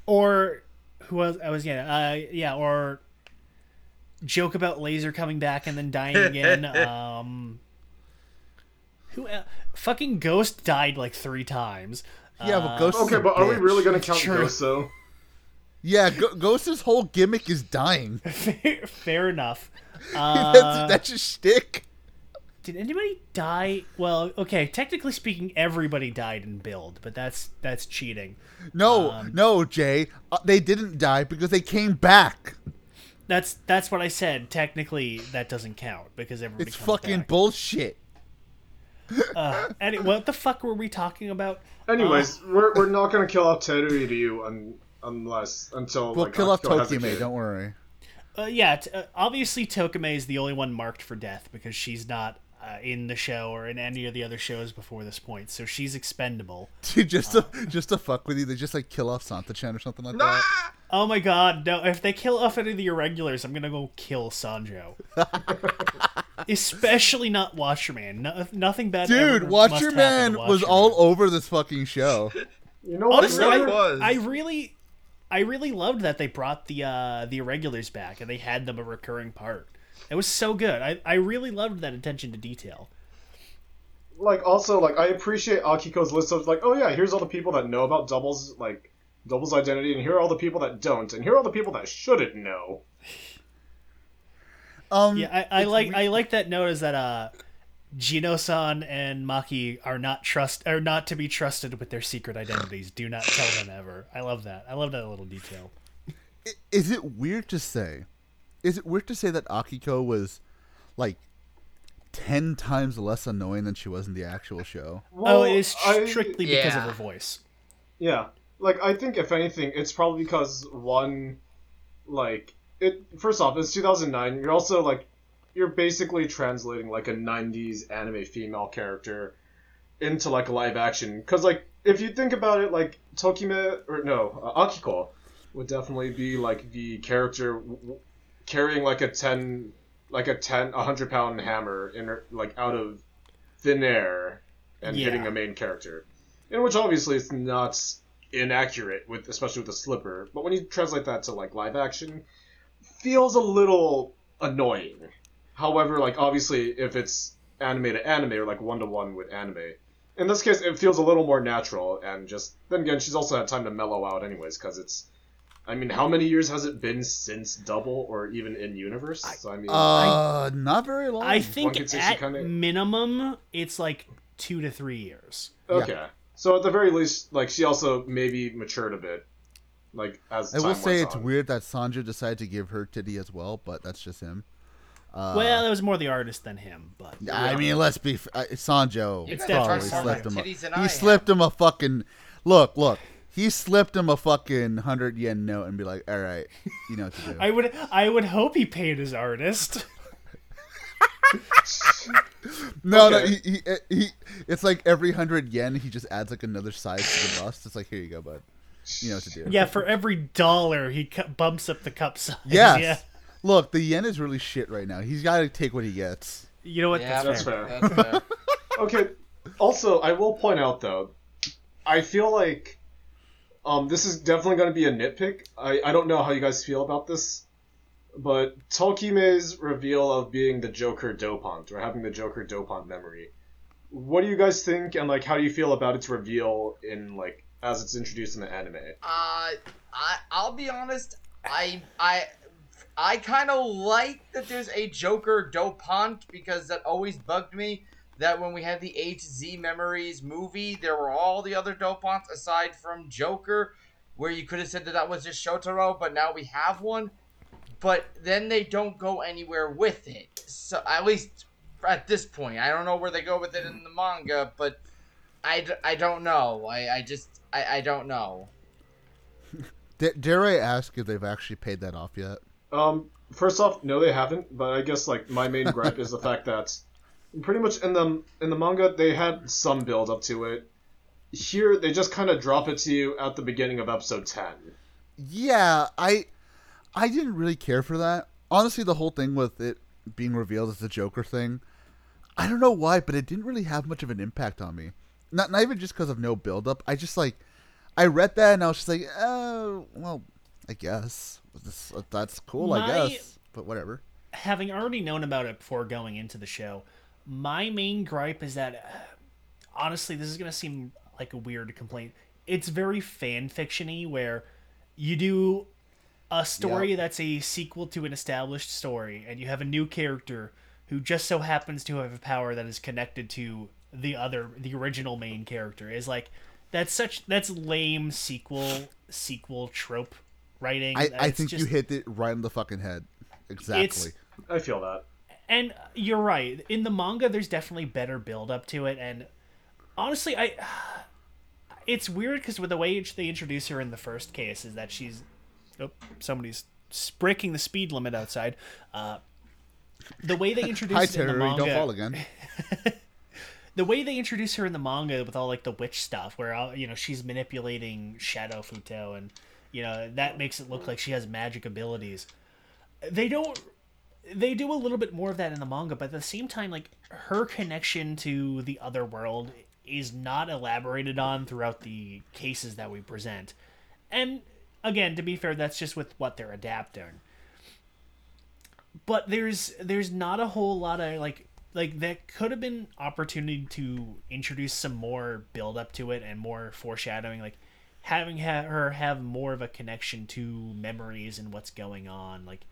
or who was I was yeah uh yeah or joke about laser coming back and then dying again. *laughs* um, who el- fucking Ghost died like three times. Yeah, but Ghost. is Okay, a but are we really going to count Sure. Ghost though? Yeah, Go- Ghost's whole gimmick is dying. *laughs* fair, fair enough. Uh, *laughs* that's that's just shtick. Did anybody die? Well, okay. Technically speaking, everybody died in build, but that's that's cheating. No, Um, no, Jay. Uh, they didn't die because they came back. That's that's what I said. Technically, that doesn't count because everybody. It's comes fucking back. bullshit. Uh, any, what the fuck were we talking about? Anyways, we're, we're not going to kill off Terui un, unless until We'll like, kill off Akiko has a Tokime. Don't worry. Uh, yeah, t- uh, obviously Tokime is the only one marked for death because she's not uh, in the show or in any of the other shows before this point, so she's expendable. *laughs* Dude, just to just to fuck with you, they just like kill off Santa Chan or something like that. Oh my god, no, if they kill off any of the irregulars, I'm gonna go kill Sanjo. *laughs* Especially not Watcherman. No, nothing bad. Dude, ever Watch must Man to was all over this fucking show. *laughs* You know what? Honestly, really I, was. I really, I really loved that they brought the uh, the irregulars back and they had them a recurring part. It was so good. I, I really loved that attention to detail. like also like I appreciate Akiko's list of like, oh yeah, here's all the people that know about doubles like doubles identity, and here are all the people that don't, and here are all the people that shouldn't know. *laughs* Um, Yeah, I, I like we- I like that note is that uh, Jinno-san and Maki are not trust are not to be trusted with their secret identities. Do not tell them ever. I love that. I love that little detail. Is it weird to say? Is it weird to say that Akiko was like ten times less annoying than she was in the actual show? oh, Well, it is I- strictly because of her voice. Yeah, like I think if anything, it's probably because one, like it. First off, it's 2009. You're also like, you're basically translating like a 90s anime female character into like a live action. Because like, if you think about it, like Tokime or no, uh, Akiko would definitely be like the character w- w- carrying like a 10, like a 10, a 100 pound hammer in her, like out of thin air and Yeah. hitting a main character. In which obviously it's not inaccurate with especially with the slipper. But when you translate that to like live action feels a little annoying. However like obviously if it's anime to anime or like one to one with anime in this case it feels a little more natural and just then again she's also had time to mellow out anyways because it's I mean, how many years has it been since Double or even in universe? So I mean, Uh, not very long. I think could at kinda- minimum it's like two to three years. okay. So at the very least, like she also maybe matured a bit, like as I time will say it's on. weird that Sanjo decided to give her titty as well, but that's just him. Uh, well, it was more the artist than him, but I mean, let's be uh, Sanjo. It's guys definitely probably slipped him. A, than I he am. slipped him a fucking look. Look, he slipped him a fucking hundred yen note and be like, "All right, you know what to do." *laughs* I would I would hope he paid his artist. no, no, he, he, eh, he, it's like every hundred yen, he just adds like another size to the bust. It's like, here you go, bud. You know what to do. yeah, for every dollar he cu- bumps up the cup size. Yes. Yeah. Look, the yen is really shit right now. He's got to take what he gets. You know what? Yeah, That's That's fair. fair. That's fair. *laughs* Okay. Also, I will point out though, I feel like um, this is definitely going to be a nitpick. I, I don't know how you guys feel about this, but Tokime's reveal of being the Joker dopant or having the Joker dopant memory. What do you guys think, and like, how do you feel about its reveal in like as it's introduced in the anime? Uh, I I'll be honest. I I I kind of like that there's a Joker dopant because that always bugged me. That when we had the A to Z Memories movie, there were all the other dopants aside from Joker, where you could have said that that was just Shotaro, but now we have one. But then they don't go anywhere with it. So at least at this point, I don't know where they go with it in the manga, but I, d- I don't know. I, I just I, I don't know. *laughs* D- dare I ask if they've actually paid that off yet? Um, first off, no, they haven't. But I guess like my main gripe is the fact that *laughs* pretty much in the in the manga they had some build up to it. Here they just kind of drop it to you at the beginning of episode ten. Yeah, I I didn't really care for that. Honestly, the whole thing with it being revealed as the Joker thing, I don't know why, but it didn't really have much of an impact on me. Not not even just because of no build up. I just like I read that and I was just like, oh, well, I guess this, that's cool. I guess, but whatever. having already known about it before going into the show, my main gripe is that uh, honestly, this is gonna seem like a weird complaint. It's very fan fictiony where you do a story Yeah. that's a sequel to an established story, and you have a new character who just so happens to have a power that is connected to the other, the original main character. Is like that's such that's lame sequel sequel trope writing. I, I think just- you hit it right on the fucking head. Exactly. I feel that. And you're right in the manga there's definitely better build up to it and honestly i *sighs* it's weird because with the way they introduce her in the first case is that she's oh somebody's breaking the speed limit outside uh the way they *laughs* introduce Hi it in the manga, don't fall again. *laughs* the way they introduce her in the manga with all like the witch stuff, where uh, you know she's manipulating Shadow Futo, and you know that makes it look like she has magic abilities. They don't. They do a little bit more of that in the manga, but at the same time, like her connection to the other world is not elaborated on throughout the cases that we present. And again, to be fair, that's just with what they're adapting but there's there's not a whole lot of like like that could have been opportunity to introduce some more build up to it and more foreshadowing like having ha- her have more of a connection to memories and what's going on like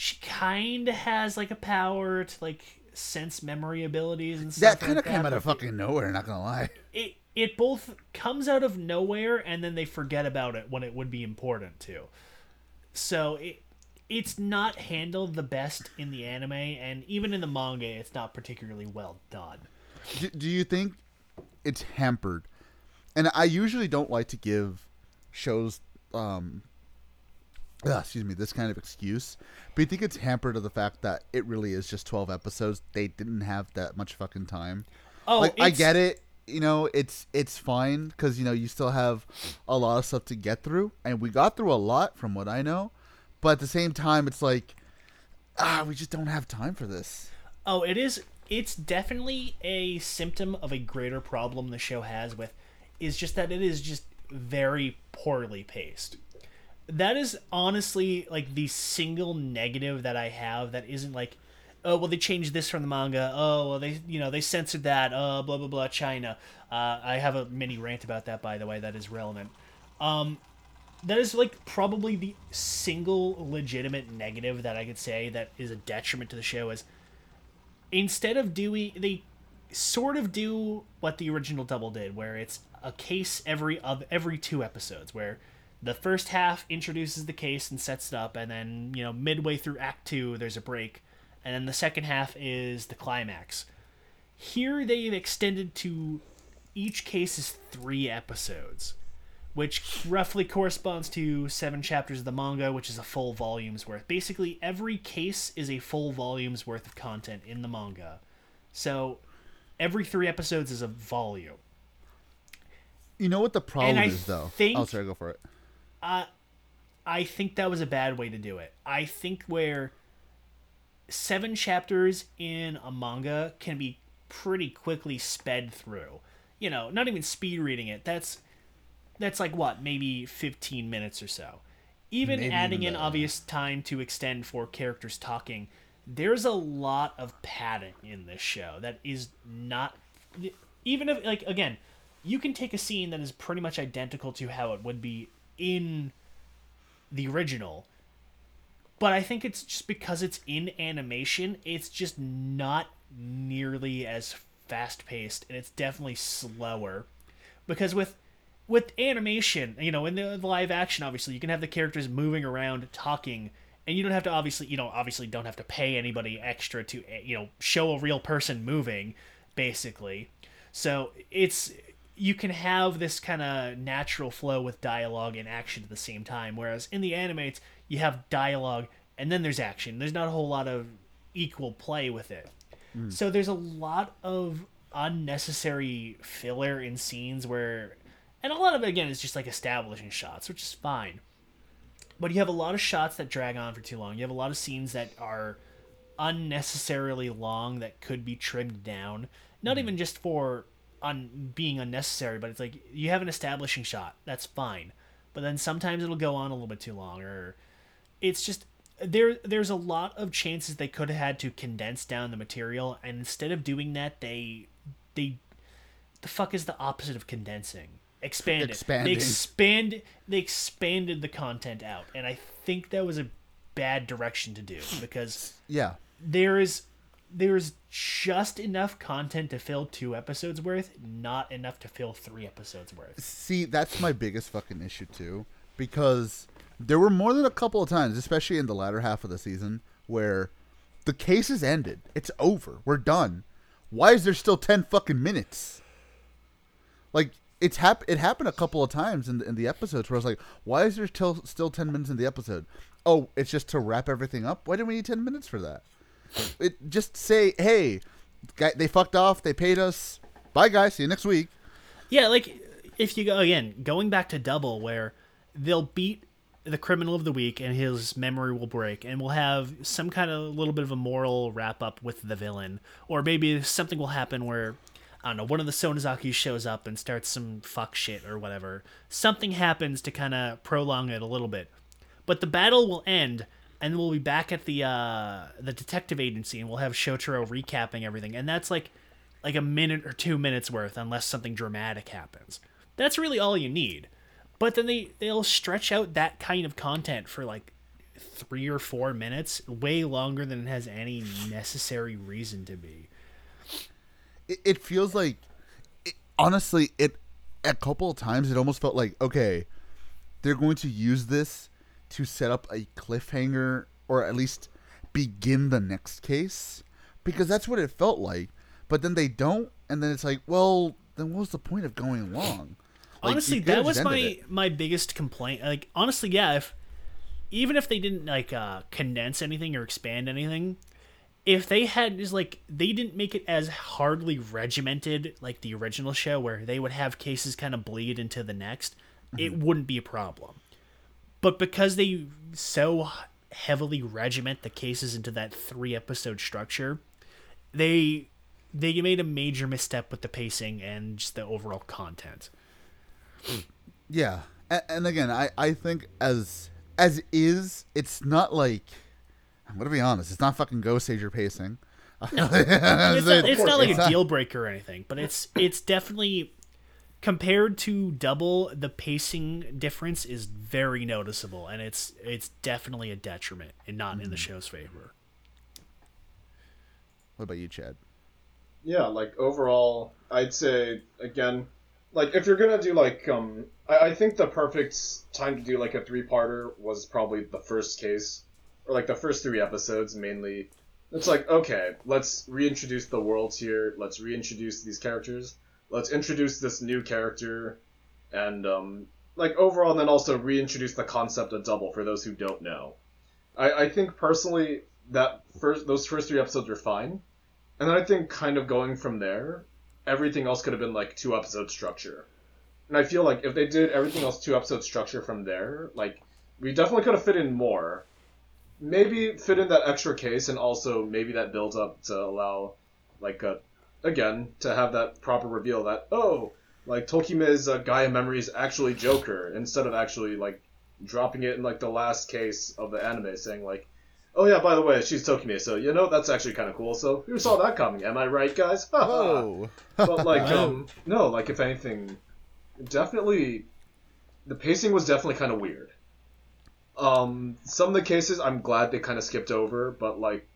she kind of has like a power to like sense memory abilities and stuff That kind of like came that, out of fucking nowhere. Not gonna lie. *laughs* it it both comes out of nowhere and then they forget about it when it would be important to. So it it's not handled the best in the anime and even in the manga it's not particularly well done. do, do you think it's hampered? And I usually don't like to give shows, um, ah, excuse me, this kind of excuse. But you think it's hampered of the fact that it really is just twelve episodes? They didn't have that much fucking time. Oh, like I get it. You know, it's it's fine because you know you still have a lot of stuff to get through, and we got through a lot from what I know. But at the same time, it's like, ah, we just don't have time for this. Oh, it is. It's definitely a symptom of a greater problem the show has with, is just that it is just very poorly paced. That is honestly like the single negative that I have. That isn't like, oh well, they changed this from the manga. Oh well, they you know they censored that. Uh, blah blah blah. China. Uh, I have a mini rant about that by the way. That is relevant. Um, that is like probably the single legitimate negative that I could say that is a detriment to the show is instead of doing they sort of do what the original double did where it's a case every of every two episodes where the first half introduces the case and sets it up and then you know midway through act 2 there's a break and then the second half is the climax here they've extended to each case is 3 episodes which roughly corresponds to seven chapters of the manga, which is a full volume's worth. Basically, every case is a full volume's worth of content in the manga. So, every three episodes is a volume. You know what the problem is, though. think- oh, sorry, go for it. I think that was a bad way to do it. I think where seven chapters in a manga can be pretty quickly sped through. You know, not even speed reading it. That's that's like what, maybe 15 minutes or so. Even Maybe adding in obvious time to extend for characters talking, there's a lot of padding in this show that is not even if like again, you can take a scene that is pretty much identical to how it would be in the original. But I think it's just because it's in animation, it's just not nearly as fast paced and it's definitely slower. Because with with animation, you know, in the live action obviously you can have the characters moving around talking and you don't have to obviously, you know, obviously don't have to pay anybody extra to eh, you know, show a real person moving basically. So it's you can have this kind of natural flow with dialogue and action at the same time. Whereas in the animates, you have dialogue and then there's action. There's not a whole lot of equal play with it. Hmm. So there's a lot of unnecessary filler in scenes where, and a lot of it again is just like establishing shots, which is fine. But you have a lot of shots that drag on for too long. You have a lot of scenes that are unnecessarily long that could be trimmed down. Not hmm. even just for on being unnecessary, but it's like you have an establishing shot. That's fine. But then sometimes it'll go on a little bit too long or it's just there there's a lot of chances they could have had to condense down the material and instead of doing that they they the fuck is the opposite of condensing expand it they expand they expanded the content out and i think that was a bad direction to do because Yeah. there is there's just enough content to fill two episodes worth not enough to fill three episodes worth See, that's my biggest fucking issue too, because there were more than a couple of times, especially in the latter half of the season, where the case is ended. It's over. We're done. Why is there still ten fucking minutes? Like it's hap- It happened a couple of times in the, in the episodes where I was like, "Why is there still still ten minutes in the episode?" Oh, it's just to wrap everything up. Why do we need ten minutes for that? It just say, hey, they fucked off. They paid us. Bye, guys. See you next week. Yeah, like if you go again, going back to Double, where they'll beat the criminal of the week and his memory will break, and we'll have some kind of little bit of a moral wrap up with the villain, or maybe something will happen where. I don't know, one of the Sonozaki shows up and starts some fuck shit or whatever. Something happens to kind of prolong it a little bit. But the battle will end, and we'll be back at the uh, the detective agency, and we'll have Shotaro recapping everything, and that's like like a minute or two minutes worth, unless something dramatic happens. That's really all you need. But then they they'll stretch out that kind of content for like three or four minutes, way longer than it has any necessary reason to be. It, it feels like, it, honestly, it a couple of times it almost felt like okay, they're going to use this to set up a cliffhanger or at least begin the next case because that's what it felt like. But then they don't, and then it's like, well, then what was the point of going along? Like, honestly, that was my it. my biggest complaint. Like honestly, yeah, if even if they didn't like uh condense anything or expand anything, if they had just like they didn't make it as hardly regimented like the original show where they would have cases kind of bleed into the next, it Mm-hmm. wouldn't be a problem. But because they so heavily regiment the cases into that three episode structure, they they made a major misstep with the pacing and just the overall content. Yeah, and, and again, I I think as as is, it's not like I'm gonna be honest, it's not fucking Ghost Age or pacing. *laughs* it's not, it's not like It's a not- deal breaker or anything, but it's it's definitely compared to double the pacing difference is very noticeable and it's it's definitely a detriment and not Mm-hmm. in the show's favor. What about you, Chad? yeah, like overall, I'd say again, like if you're gonna do like um, I, I think the perfect time to do like a three-parter was probably the first case, or like the first three episodes mainly. It's like okay, let's reintroduce the worlds here. Let's reintroduce these characters. Let's introduce this new character, and um, like overall, and then also reintroduce the concept of double for those who don't know. I, I think personally that first those first three episodes were fine. And then I think kind of going from there, everything else could have been like two episode structure. And I feel like if they did everything else two episode structure from there, like we definitely could have fit in more. Maybe fit in that extra case and also maybe that builds up to allow like a again to have that proper reveal that oh like Tokime's uh, Gaia memory is actually Joker instead of actually like dropping it in like the last case of the anime saying like Oh yeah, by the way, she's Tokime, so you know that's actually kind of cool. So who saw that coming? Am I right, guys? Oh, but like, *laughs* um, no, like if anything, definitely, the pacing was definitely kind of weird. Um, some of the cases I'm glad they kind of skipped over, but like,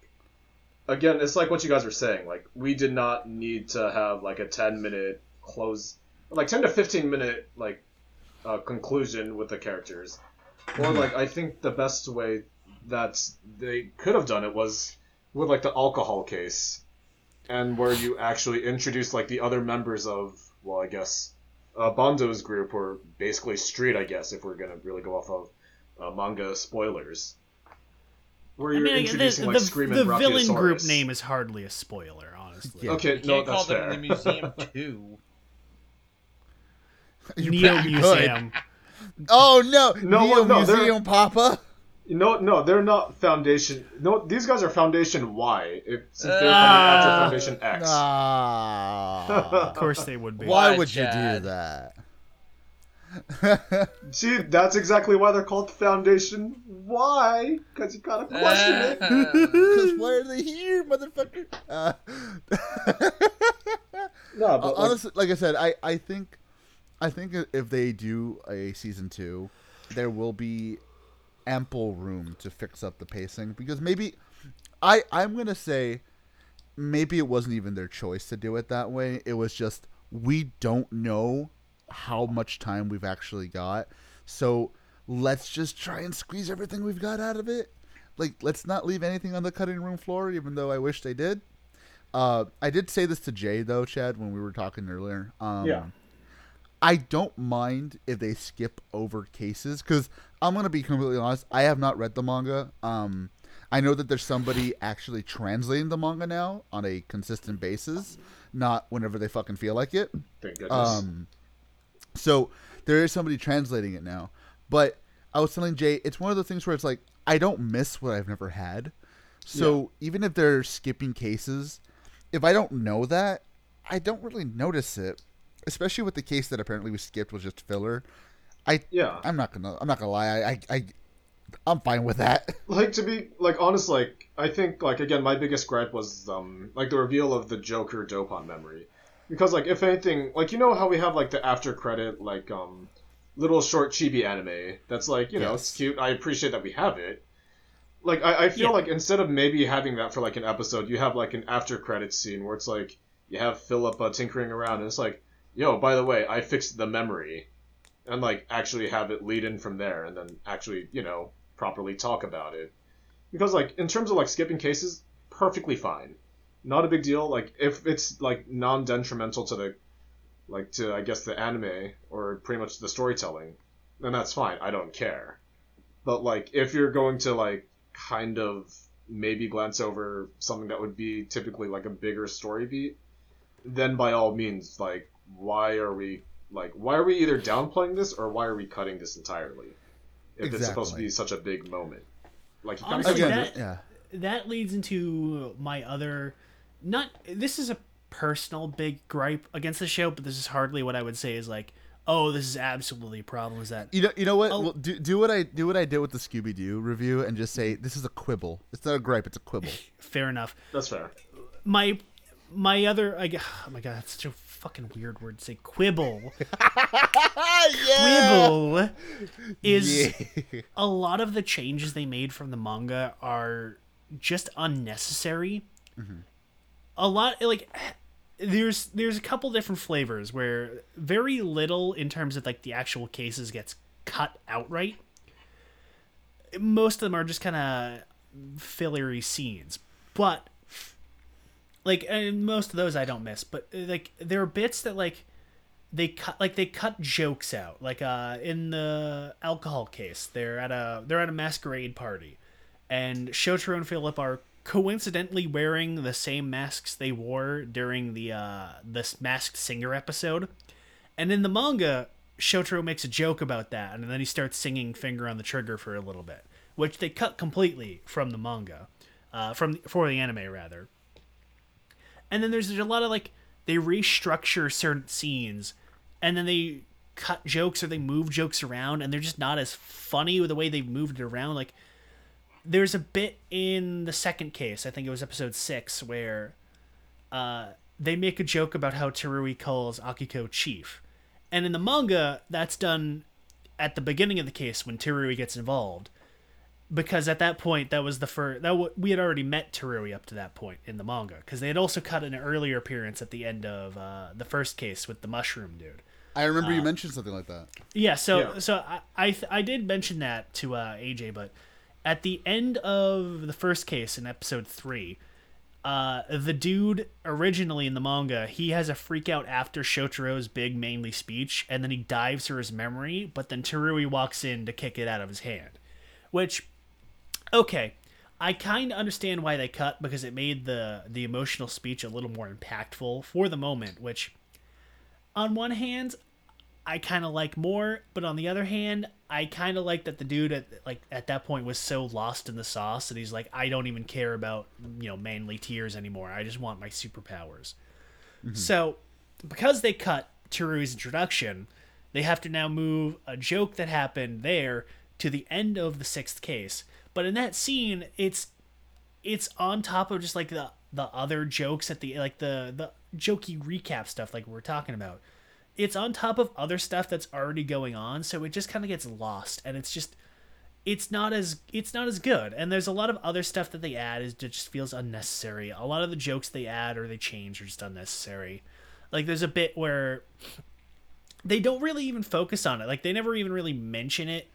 again, it's like what you guys were saying. Like, we did not need to have like a 10 minute close, like 10 to 15 minute like uh, conclusion with the characters. Or like, I think the best way that they could have done it was with like the alcohol case and where you actually introduce like the other members of well i guess uh, bondo's group or basically street i guess if we're gonna really go off of uh, manga spoilers where I you're mean, the, introducing the, like Scream the villain group name is hardly a spoiler, honestly. Yeah. okay You no can't call that's them fair the museum *laughs* too. you *laughs* Neo bet you could. Museum. Oh no, No, Neo no, they're- Museum, Papa. no no they're not foundation no these guys are foundation y if, since they're coming Ah. after foundation x Ah, Of course they would be. why Why, would you do that? *laughs* see that's exactly why they're called the foundation Why? because you gotta question it *laughs* Because why are they here, motherfucker? Uh, *laughs* no but like, honestly, like I said, I, I think, I think if they do a season two, there will be ample room to fix up the pacing because maybe, I I'm gonna say, maybe it wasn't even their choice to do it that way. It was just we don't know how much time we've actually got, so let's just try and squeeze everything we've got out of it. Like, let's not leave anything on the cutting room floor, even though I wish they did. Uh, I did say this to Jay though, Chad, when we were talking earlier. Um, Yeah. I don't mind if they skip over cases because I'm gonna be completely honest. I have not read the manga. Um, I know that there's somebody actually translating the manga now on a consistent basis, not whenever they fucking feel like it. Thank goodness. Um, so there is somebody translating it now. But I was telling Jay, it's one of the things where it's like I don't miss what I've never had. So even if they're skipping cases, if I don't know that, I don't really notice it. Especially with the case that apparently we skipped was just filler. I Yeah. I'm not gonna I'm not gonna lie. I I, I I'm fine with that. *laughs* like to be like honest like i think like again my biggest gripe was um like the reveal of the joker dopant memory because like if anything like you know how we have like the after credit like um little short chibi anime that's like you know it's cute. I appreciate that we have it. Like i, I feel Yeah. like instead of maybe having that for like an episode you have like an after credit scene where it's like you have philip uh, tinkering around and it's like yo by the way i fixed the memory and like actually have it lead in from there and then actually you know properly talk about it. Because like in terms of like skipping cases perfectly fine not a big deal like if it's like non-detrimental to the like to i guess the anime or pretty much the storytelling then that's fine i don't care. But like if you're going to like kind of maybe glance over something that would be typically like a bigger story beat then by all means like why are we like why are we either downplaying this or why are we cutting this entirely? If it's supposed to be such a big moment. Like Honestly, Again, that- yeah. that leads into my other not this is a personal big gripe against the show but this is hardly what i would say is like oh this is absolutely a problem is that You know, you know what? Oh. Well, do do what I do what I did with the Scooby Doo review, and just say this is a quibble. It's not a gripe. It's a quibble. *laughs* fair enough that's fair my my other I, g- *sighs* oh my god that's such a fucking weird word to say quibble *laughs* quibble is a lot of the changes they made from the manga are just unnecessary. Mm-hmm. A lot like there's there's a couple different flavors where very little in terms of like the actual cases gets cut outright. Most of them are just kind of fillery scenes, but like and most of those I don't miss. But like there are bits that like they cut like they cut jokes out like uh in the alcohol case they're at a they're at a masquerade party and Shotaro and Philip are coincidentally wearing the same masks they wore during the uh this masked singer episode. And in the manga Shotaro makes a joke about that and then he starts singing finger on the trigger for a little bit which they cut completely from the manga uh from for the anime rather. And then there's, there's a lot of like they restructure certain scenes and then they cut jokes or they move jokes around and they're just not as funny with the way they've moved it around. Like there's a bit in the second case i think it was episode six where uh, they make a joke about how Terui calls Akiko chief and in the manga that's done at the beginning of the case when Terui gets involved because at that point that was the first that w- we had already met Terui up to that point in the manga because they had also cut an earlier appearance at the end of uh, the first case with the mushroom dude. I remember you mentioned something like that. Yeah, so Yeah. so I I, th- I did mention that to uh, AJ, but at the end of the first case in episode three, uh, the dude originally in the manga he has a freak out after Shotaro's big mainly speech, and then he dives for his memory, but then Terui walks in to kick it out of his hand, which okay. I kind of understand why they cut because it made the the emotional speech a little more impactful for the moment, which on one hand I kind of like more, but on the other hand, I kind of like that the dude at like at that point was so lost in the sauce that he's like, I don't even care about you know manly tears anymore. I just want my superpowers. Mm-hmm. So, because they cut Terui's introduction, they have to now move a joke that happened there to the end of the sixth case. But in that scene, it's it's on top of just like the the other jokes at the like the the jokey recap stuff like we we're talking about it's on top of other stuff that's already going on so it just kind of gets lost and it's just it's not as it's not as good. And there's a lot of other stuff that they add is just feels unnecessary. A lot of the jokes they add or they change are just unnecessary. Like there's a bit where they don't really even focus on it. Like they never even really mention it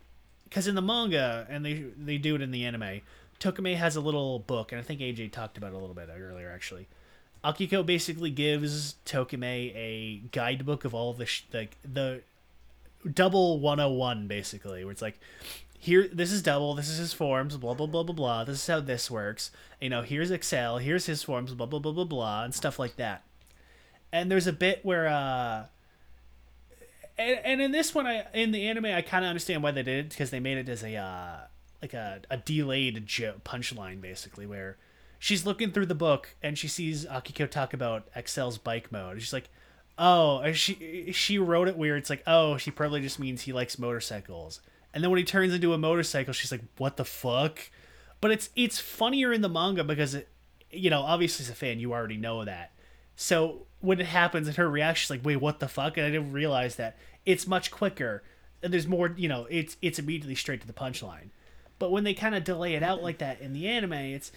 because in the manga and they they do it in the anime Tokime has a little book and I think AJ talked about it a little bit earlier actually Akiko basically gives Tokime a guidebook of all the sh- like the double 101 basically where it's like here this is double this is his forms blah blah blah blah blah this is how this works you know here's Accel here's his forms blah blah blah blah blah and stuff like that. And there's a bit where uh and, and in this one i in the anime i kind of understand why they did it because they made it as a uh like a, a delayed punchline basically where she's looking through the book and she sees akiko talk about Accel's bike mode. She's like oh she she wrote it weird. It's like oh she probably just means he likes motorcycles. And then when he turns into a motorcycle she's like what the fuck? But it's it's funnier in the manga because it you know obviously as a fan you already know that. So when it happens and her reaction is like wait what the fuck? And i didn't realize that. It's much quicker and there's more you know it's it's immediately straight to the punchline. But when they kind of delay it out like that in the anime it's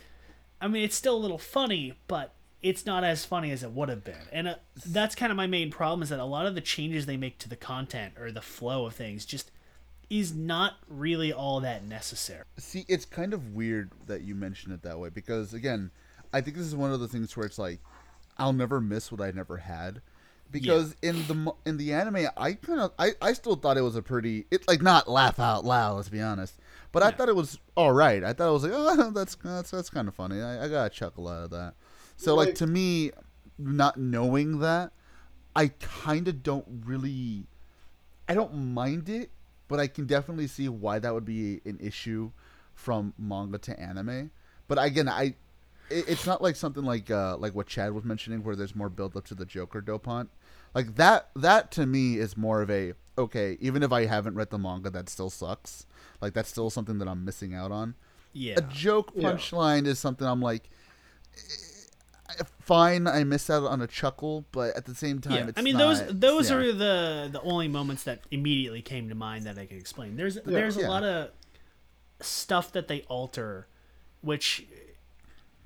i mean it's still a little funny but it's not as funny as it would have been and uh, that's kind of my main problem is that a lot of the changes they make to the content or the flow of things just is not really all that necessary See, it's kind of weird that you mention it that way because again, I think this is one of the things where it's like I'll never miss what I never had. Because in the in the anime, I kind of I, I still thought it was a pretty it like not laugh out loud. Let's be honest, but I thought it was all right. I thought it was like oh *laughs* that's that's that's kind of funny. I, I got a chuckle out of that. So like Like- to me, not knowing that, I kind of don't really I don't mind it, but I can definitely see why that would be an issue from manga to anime. But again, I it, it's not like something like uh, like what Chad was mentioning, where there's more build up to the Joker dopant. Like that that to me is more of a okay. Even if I haven't read the manga, that still sucks. Like that's still something that I'm missing out on. yeah A joke Yeah. punchline is something I'm like. eh, Fine, I miss out on a chuckle, but at the same time, yeah, it's I mean not- those those yeah. are the the only moments that immediately came to mind that I could explain. There's there's a Yeah. lot of stuff that they alter, which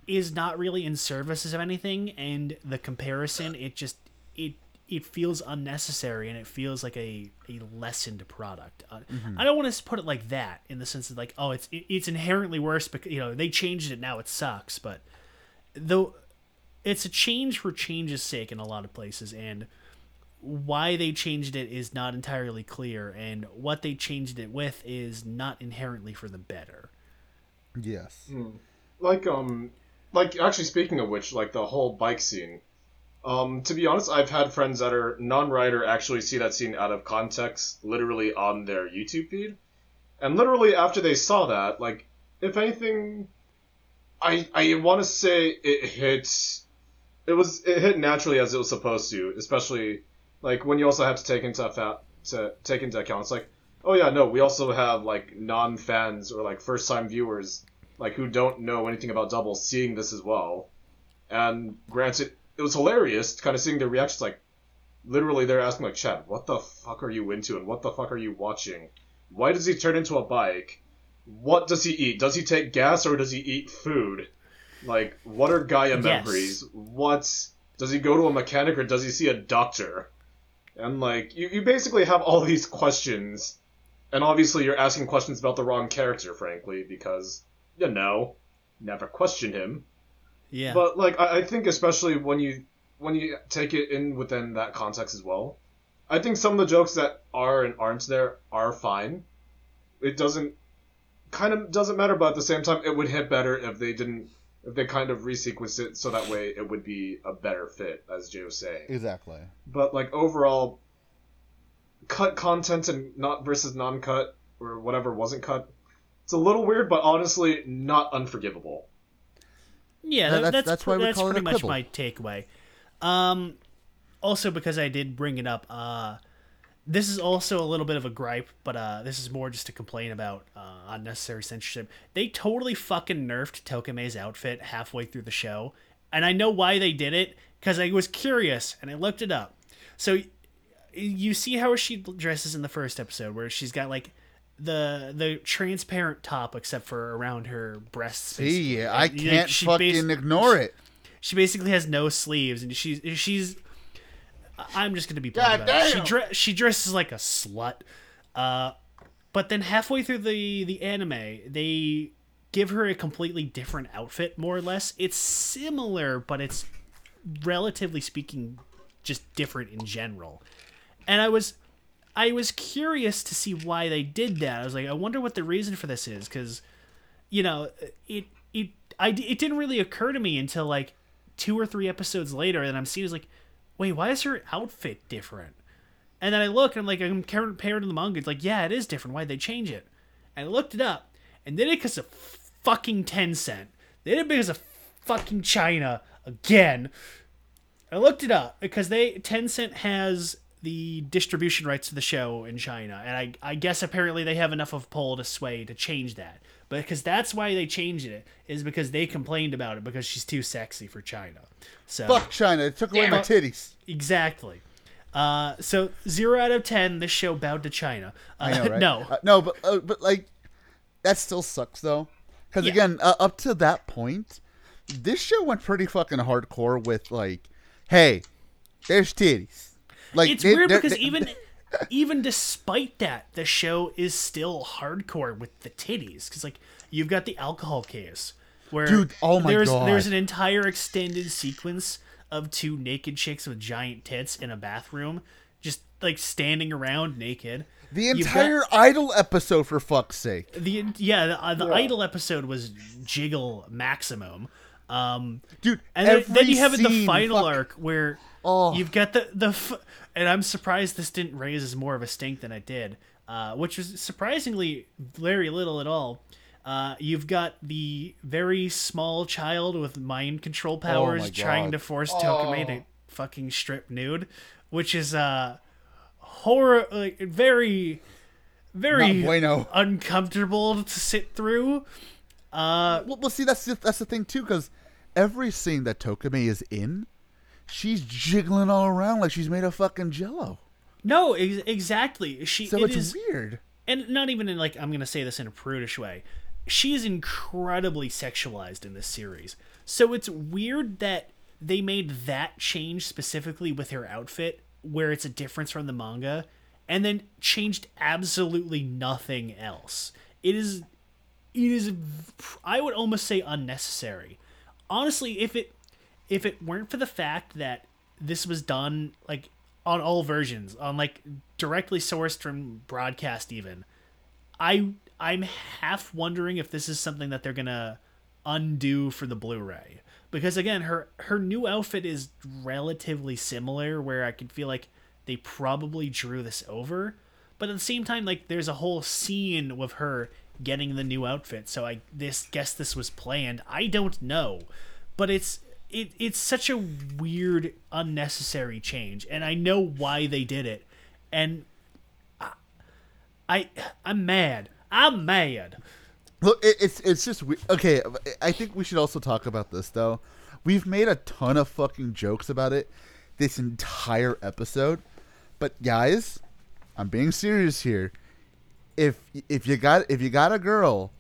is not really in service of anything, and the comparison it just it it feels unnecessary and it feels like a a lessened product. Uh, Mm-hmm. I don't want to put it like that in the sense of like oh it's it, it's inherently worse because you know they changed it now it sucks, but though it's a change for change's sake in a lot of places and why they changed it is not entirely clear and what they changed it with is not inherently for the better yes. like um like actually speaking of which like the whole bike scene um to be honest i've had friends that are non-Rider actually see that scene out of context literally on their youtube feed. And literally after they saw that like if anything i i want to say it hit it was it hit naturally as it was supposed to especially like when you also have to take into fa- to take into account it's like oh yeah no we also have like non-fans or like first time viewers like who don't know anything about double seeing this as well. And granted it was hilarious kind of seeing their reactions like literally they're asking like chad what the fuck are you into and what the fuck are you watching? Why does he turn into a bike? What does he eat? Does he take gas or does he eat food? Like what are gaia Yes. memories? What does he go to a mechanic or does he see a doctor? And like you, you basically have all these questions and obviously you're asking questions about the wrong character frankly because you know never question him yeah. But like I, I think especially when you when you take it in within that context as well i think some of the jokes that are and aren't there are fine. It doesn't kind of doesn't matter but at the same time it would hit better if they didn't if they kind of resequenced it so that way it would be a better fit as jay was saying. Exactly. but like overall cut content and not versus non-cut or whatever wasn't cut it's a little weird but honestly not unforgivable Yeah, That- that, that's- that's that's why we that's call it pretty a much quibble. my takeaway. Um, also because I did bring it up, uh, this is also a little bit of a gripe, but uh, this is more just to complain about uh, unnecessary censorship. They totally fucking nerfed Tokime's outfit halfway through the show, and I know why they did it because I was curious and I looked it up. So you see how she dresses in the first episode, where she's got like the the transparent top except for around her breasts. See, basically. I can't she fucking ignore it. she basically has no sleeves and she's she's I'm just gonna be blunt about it. She damn. dre- she dresses like a slut. Uh, but then halfway through the the anime, they give her a completely different outfit, more or less. It's similar, but it's relatively speaking just different in general. And I was I was curious to see why they did that. I was like, I wonder what the reason for this is, because, you know, it it I it didn't really occur to me until like two or three episodes later that I'm seeing like, wait, why is her outfit different? And then I look and I'm like, I'm compared to the manga. It's like, yeah, it is different. Why'd they change it? And I looked it up, and then it because of fucking Tencent. They did it because of fucking China again. I looked it up because they Tencent has the distribution rights to the show in China, and I I guess apparently they have enough of pull to sway to change that. But because that's why they changed it is because they complained about it because she's too sexy for China. So Fuck China. It took away my titties. exactly. Uh, so zero out of ten. This show bowed to China. Uh, I know, right? *laughs* no, Uh, no, but uh, but like that still sucks though, because Yeah. again, uh, up to that point, this show went pretty fucking hardcore with like, hey, there's titties. Like it's they- weird they're- because they- even even despite that, the show is still hardcore with the titties. Because like you've got the alcohol case where Dude, oh my there's God. there's an entire extended sequence of two naked chicks with giant tits in a bathroom, just like standing around naked. the You've got- entire Idol episode for fuck's sake. the yeah the, uh, the idol episode was jiggle maximum. Um, Dude, and then, then you have it the final fuck- arc where Oh. you've got the the f- and I'm surprised this didn't raise as more of a stink than it did, uh, which was surprisingly very little at all. Uh, you've got the very small child with mind control powers Oh trying to force Tokime to fucking strip nude, which is uh horror like very very bueno. uncomfortable to sit through. Uh, Well, well, see, that's the, that's the thing too, because every scene that Tokime is in, she's jiggling all around like she's made of fucking jello. no, ex- exactly. She So it it's is- weird. and not even in like I'm gonna say this in a prudish way. She is incredibly sexualized in this series, so it's weird that they made that change specifically with her outfit, where it's a difference from the manga, and then changed absolutely nothing else. It is, it is, I would almost say unnecessary. Honestly, if it if it weren't for the fact that this was done like on all versions, on like directly sourced from broadcast even, I I'm half wondering if this is something that they're gonna undo for the Blu-ray. Because again her her new outfit is relatively similar where I could feel like they probably drew this over, but at the same time like there's a whole scene with her getting the new outfit, so I this guess this was planned. I don't know, but it's it, it's such a weird unnecessary change and i know why they did it and I I'm mad. I'm mad. Look, it, it's it's just okay. I think we should also talk about this though. We've made a ton of fucking jokes about it this entire episode, but guys, I'm being serious here. If if you got if you got a girl,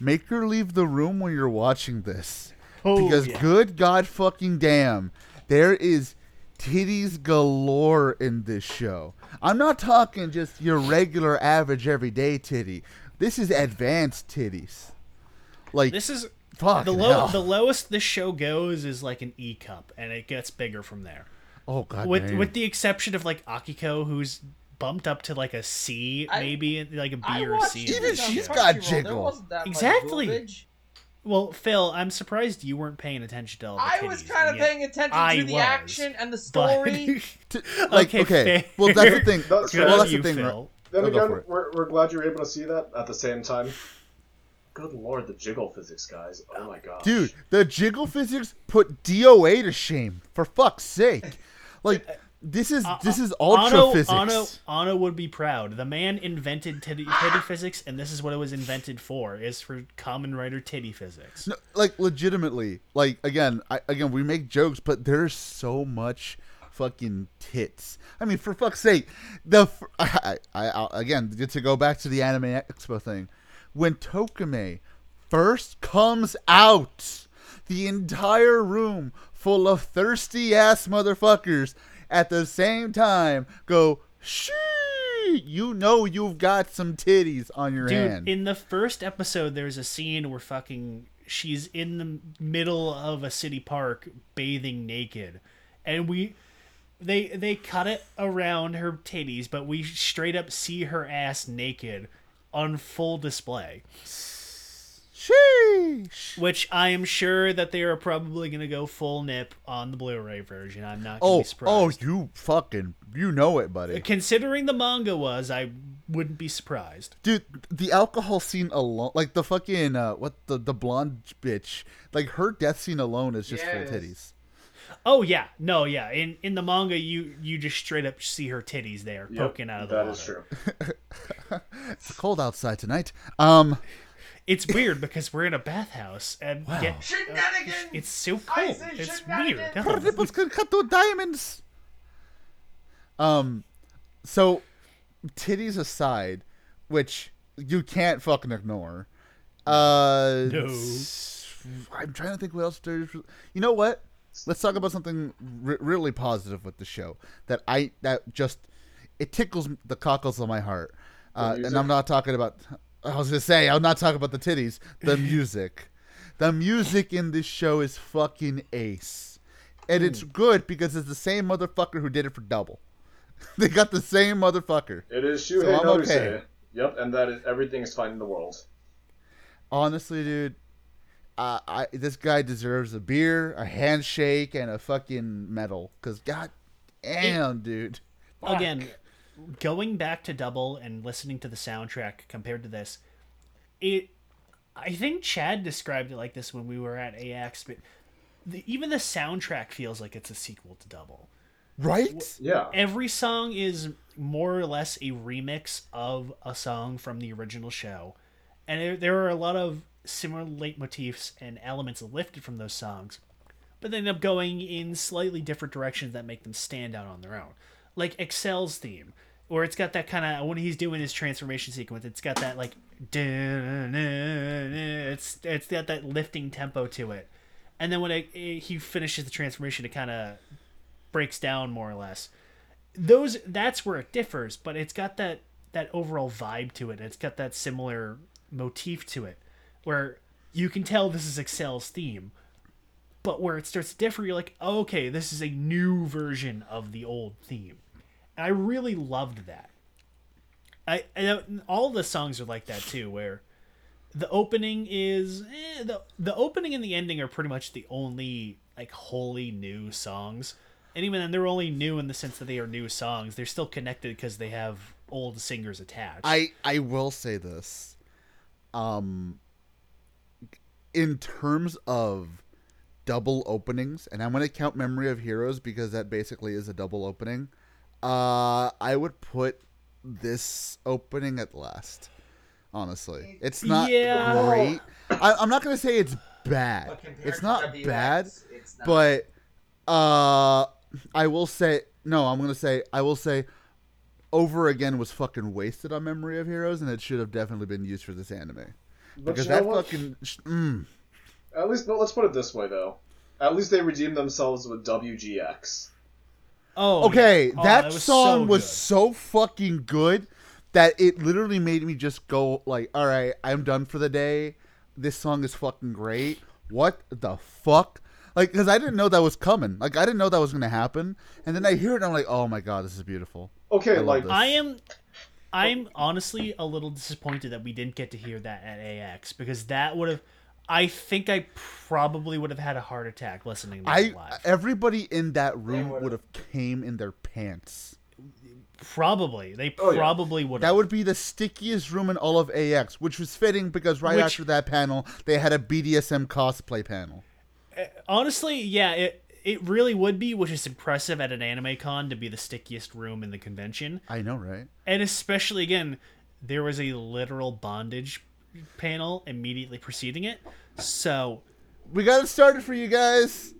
make her leave the room when you're watching this, Oh, because yeah. good god fucking damn, there is titties galore in this show. I'm not talking just your regular average everyday titty. This is advanced titties. Like This is fuck the low the lowest this show goes is like an E cup, and it gets bigger from there. Oh god With damn. with the exception of like Akiko, who's bumped up to like a C, maybe like a B I or a watched C. Even she's got There jiggle. wasn't much Exactly. boobage. Well, Phil, I'm surprised you weren't paying attention to all the I was titties, kind of yet paying attention I to the was. action and the but- story. *laughs* To- *laughs* like Okay, okay, fair. well that's the thing. That's *laughs* Good well on that's you, the thing. right? Phil. Then go again, it. we're, we're glad you're able to see that at the same time. Good lord, the jiggle physics, guys. Oh my god. Dude, the jiggle physics put DOA to shame. For fuck's sake. Like this is uh, this uh, is ultra Ano, physics. Ano, Ano would be proud. The man invented titty, titty physics, and this is what it was invented for: is for Kamen Rider titty physics. No, like legitimately. Like again, I, again we make jokes, but there's so much fucking tits. I mean, for fuck's sake, the *laughs* I, I, I again to go back to the Anime Expo thing, when Tokime first comes out, the entire room full of thirsty ass motherfuckers at the same time go shee. You know you've got some titties on your Dude, hand. in the first episode, there's a scene where fucking she's in the middle of a city park bathing naked, and we they they cut it around her titties, but we straight up see her ass naked on full display. Sheesh. Which I am sure that they are probably going to go full nip on the Blu-ray version. I'm not going to Oh, be surprised. oh, you fucking, you know it, buddy. Considering the manga was, I wouldn't be surprised. Dude, the alcohol scene alone, like the fucking uh, what the the blonde bitch, like her death scene alone is just Yes. full titties. Oh yeah, no, yeah. In in the manga, you you just straight up see her titties there Yep, poking out of the That water. is true. *laughs* It's cold outside tonight. Um, It's weird because we're in a bathhouse and yet, uh, Shenanigans! it's so I cold. It's weird. her nipples can cut through diamonds. Um, so titties aside, which you can't fucking ignore. Uh, No. I'm trying to think what else there's. You know what? Let's talk about something re- really positive with the show that I that just it tickles the cockles of my heart. Uh, and? I'm not talking about. I was gonna say I'm not talking about the titties. The *laughs* music, the music in this show is fucking ace, and it's good because it's the same motherfucker who did it for Double. *laughs* they got the same motherfucker. It is So Shuhei I'm okay. Yep, and that is everything is fine in the world. Honestly, dude, uh, I this guy deserves a beer, a handshake, and a fucking medal. Cause god damn, dude. Again, going back to Double and listening to the soundtrack compared to this, it. I think Chad described it like this when we were at AX, but the, even the soundtrack feels like it's a sequel to Double. Right? Yeah. every song is more or less a remix of a song from the original show and there, there are a lot of similar leitmotifs and elements lifted from those songs but they end up going in slightly different directions that make them stand out on their own like Accel's theme where it's got that kind of when he's doing his transformation sequence it's got that like it's it's got that lifting tempo to it. And then when it, it- he finishes the transformation it kind of breaks down more or less. Those that's where it differs but it's got that that overall vibe to it. It's got that similar motif to it where you can tell this is Accel's theme but where it starts to differ you're like oh, okay this is a new version of the old theme i really loved that i, I all the songs are like that too where the opening is eh, the the opening and the ending are pretty much the only like wholly new songs and even then they're only new in the sense that they are new songs they're still connected because they have old singers attached I I will say this. Um in terms of double openings, and I'm gonna count Memory of Heroes because that basically is a double opening. Uh I would put this opening at last. Honestly. It's not Yeah. great. I, I'm not gonna say it's bad. It's not bad, but uh I will say no, I'm gonna say I will say over again was fucking wasted on Memory of Heroes, and it should have definitely been used for this anime. But Because that fucking mm, At least, no. Let's put it this way, though. At least they redeemed themselves with WGX. Oh okay, yeah. Oh, that, was song so was good. so fucking good that it literally made me just go like, "All right, I'm done for the day. This song is fucking great. What the fuck?" Like, because I didn't know that was coming. Like, I didn't know that was gonna happen, and then I hear it, and I'm like, "Oh my god, this is beautiful." Okay, love like this. I am I'm honestly a little disappointed that we didn't get to hear that at AX because that would have I think I probably would have had a heart attack listening to I it live. everybody in that room would've- came in their pants. Probably. They Oh, yeah. probably would That would be the stickiest room in all of AX, which was fitting because right Which- after that panel, they had a BDSM cosplay panel. Eh, honestly, yeah, it it really would be, which is impressive at an anime con to be the stickiest room in the convention. I know, right? And especially again, there was a literal bondage panel immediately preceding it. So We got it started for you guys.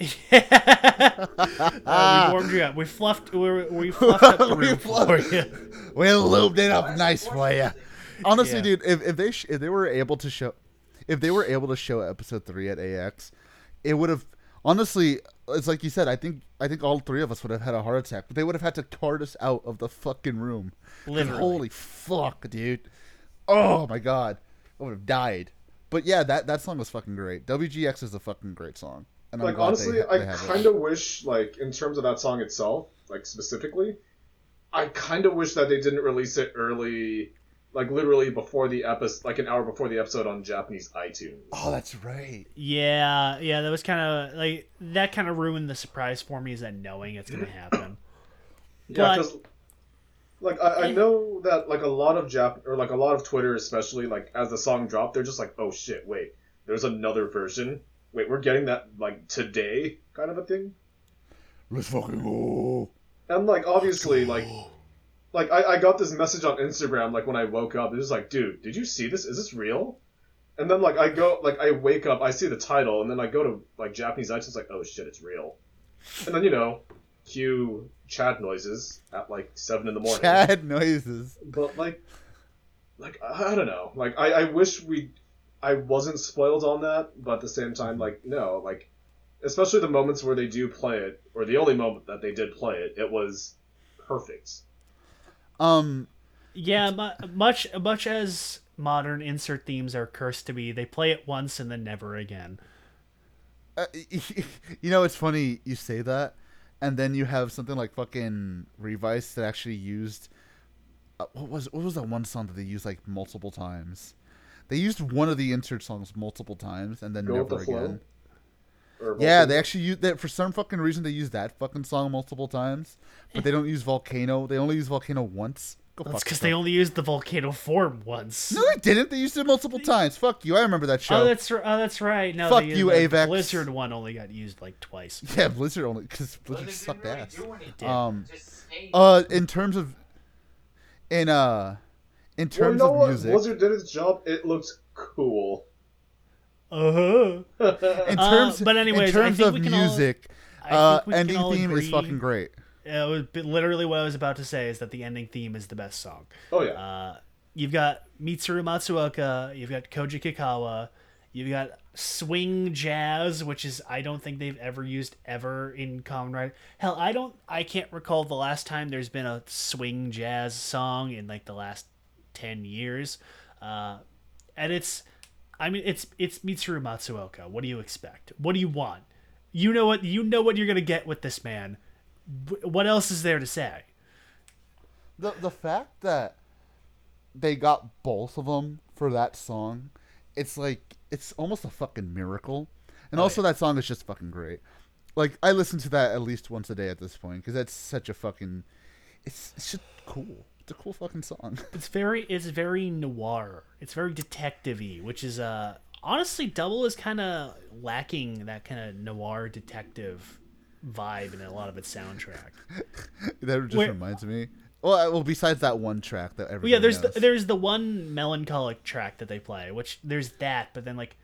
*laughs* uh, we warmed you up. We fluffed. We, we *laughs* fluffed up the We room for fluffed- you. We lubed it up nice for you. Honestly, Yeah. dude, if, if they sh- if they were able to show, if they were able to show episode three at AX, it would have honestly. It's like you said. I think I think all three of us would have had a heart attack. But they would have had to cart us out of the fucking room. Literally. Holy fuck, dude. Oh my god, I would have died. But yeah, that that song was fucking great. WGX is a fucking great song. And I'm like glad honestly, they, I they have it. kind of wish, like in terms of that song itself, like specifically, I kind of wish that they didn't release it early, like literally before the episode, like an hour before the episode on Japanese iTunes. Oh, that's right. Yeah, yeah, that was kind of like that. Kind of ruined the surprise for me, is that knowing it's gonna happen. Yeah, But- because like I, I know that like a lot of Jap or like a lot of Twitter, especially like as the song dropped, they're just like, oh shit, wait, there's another version. Wait, we're getting that like today, kind of a thing. Let's fucking go. And like obviously like like I, I got this message on Instagram like when I woke up. It was like, dude, did you see this? Is this real? And then like I go like I wake up, I see the title, and then I go to like Japanese iTunes like, oh shit, it's real. And then you know, cue Chad noises at like seven in the morning. Chad noises. But like, like I I don't know. Like I, I wish we, I wasn't spoiled on that, but at the same time, like no, like, especially the moments where they do play it, or the only moment that they did play it, it was perfect. Um, Yeah, mu- much much as modern insert themes are cursed to be, they play it once and then never again. uh, *laughs* you know, it's funny you say that, and then you have something like fucking Revice that actually used. Uh, what was what was that one song that they used like multiple times? They used one of the insert songs multiple times and then Go never the again. Yeah, they actually used that for some fucking reason. They used that fucking song multiple times, but they don't use Volcano. They only use Volcano once. Go That's because they only used the volcano form once. No, they didn't. They used it multiple times. Fuck you. I remember that show. Oh, that's r- oh, that's right. No, Fuck you, the Avex. Blizzard one only got used like twice. yeah, Blizzard only because Blizzard they sucked really ass. do anything. Um, uh, in terms of, in uh, in Well, you terms know of what? music, Blizzard did its job. It looks cool. Uh huh. in Uh, terms, but anyways, in I terms think of we can all- music, I uh, think we can ending all theme is fucking great. It was literally what I was about to say is that the ending theme is the best song. Oh yeah. Uh, you've got Mitsuru Matsuoka, you've got Koji Kikawa, you've got swing jazz, which is I don't think they've ever used ever in Kamen Rider. Hell, I don't, I can't recall the last time there's been a swing jazz song in like the last ten years, uh, and it's, I mean, it's it's Mitsuru Matsuoka. What do you expect? What do you want? You know what you know what you're gonna get with this man. Wh- What else is there to say? the the fact that they got both of them for that song, it's like it's almost a fucking miracle. And also, that song is just fucking great. Like I listen to that at least once a day at this point because that's such a fucking. It's it's just cool. It's a cool fucking song. *laughs* It's very it's very noir. It's very detective-y, which is uh honestly Double is kind of lacking that kind of noir detective vibe in a lot of its soundtrack. *laughs* that just Where- reminds me. Well, well, besides that one track that Well, yeah, there's knows. the, there's the one melancholic track that they play, which there's that, but then like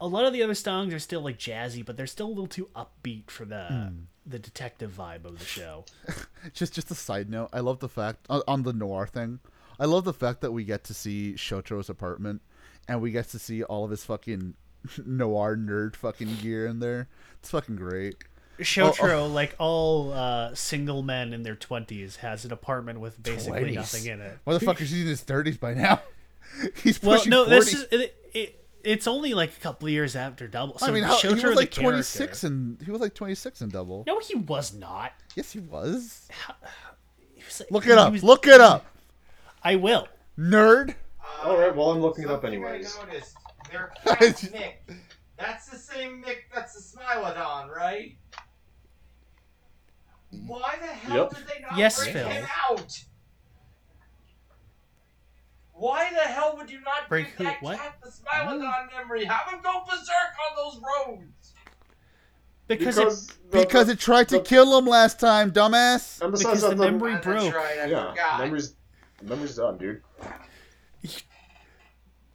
a lot of the other songs are still like jazzy, but they're still a little too upbeat for the Hmm. the detective vibe of the show. *laughs* just just a side note. I love the fact on, on the noir thing. I love the fact that we get to see Shotaro's apartment, and we get to see all of his fucking *laughs* noir nerd fucking gear in there. It's fucking great. Shotaro, like all uh, single men in their twenties, has an apartment with basically 20s. nothing in it. Motherfucker's in his thirties by now. *laughs* He's pushing Well, no, 40. this is it, it, It's only like a couple of years after Double. So I mean, how, he was like twenty six and he was like twenty six in double. No, he was not. Yes, he was. *sighs* He was like- Look it up. was- Look it up, I will. nerd. All right, well I'm looking it up Something anyways. I noticed. Their cat *laughs* Mick. That's the same Nick. that's the Smilodon, right? Why the hell Yep. did they not Yes, bring Phil. him out? Why the hell would you not Break give who- that what? cat the Smilodon memory? Have him go berserk on those roads. Because, Because it, the- Because the- it tried to the- kill him last time, dumbass. and because the the memory that's broke. right, I yeah, forgot. memory's memory's done, dude. *laughs*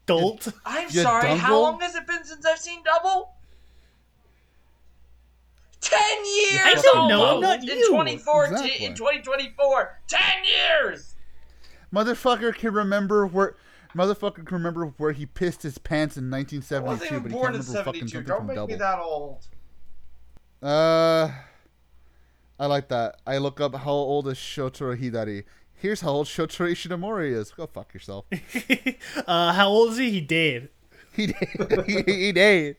Dolt. I'm You sorry, dumbo? how long has it been since I've seen Double? Ten years! I don't know, I'm almost, not in you. 2014, Exactly. in 2024. Ten years! Motherfucker can remember where. Motherfucker can remember where he pissed his pants in 1972, wasn't but he born can't in remember fucking 72. something Don't make Double. me that old. Uh, I like that. I look up how old is Shotaro Hidari. Here's how old Shotaro Ishinomori is. Go fuck yourself. *laughs* uh, how old is he? He did. He did. he, he did.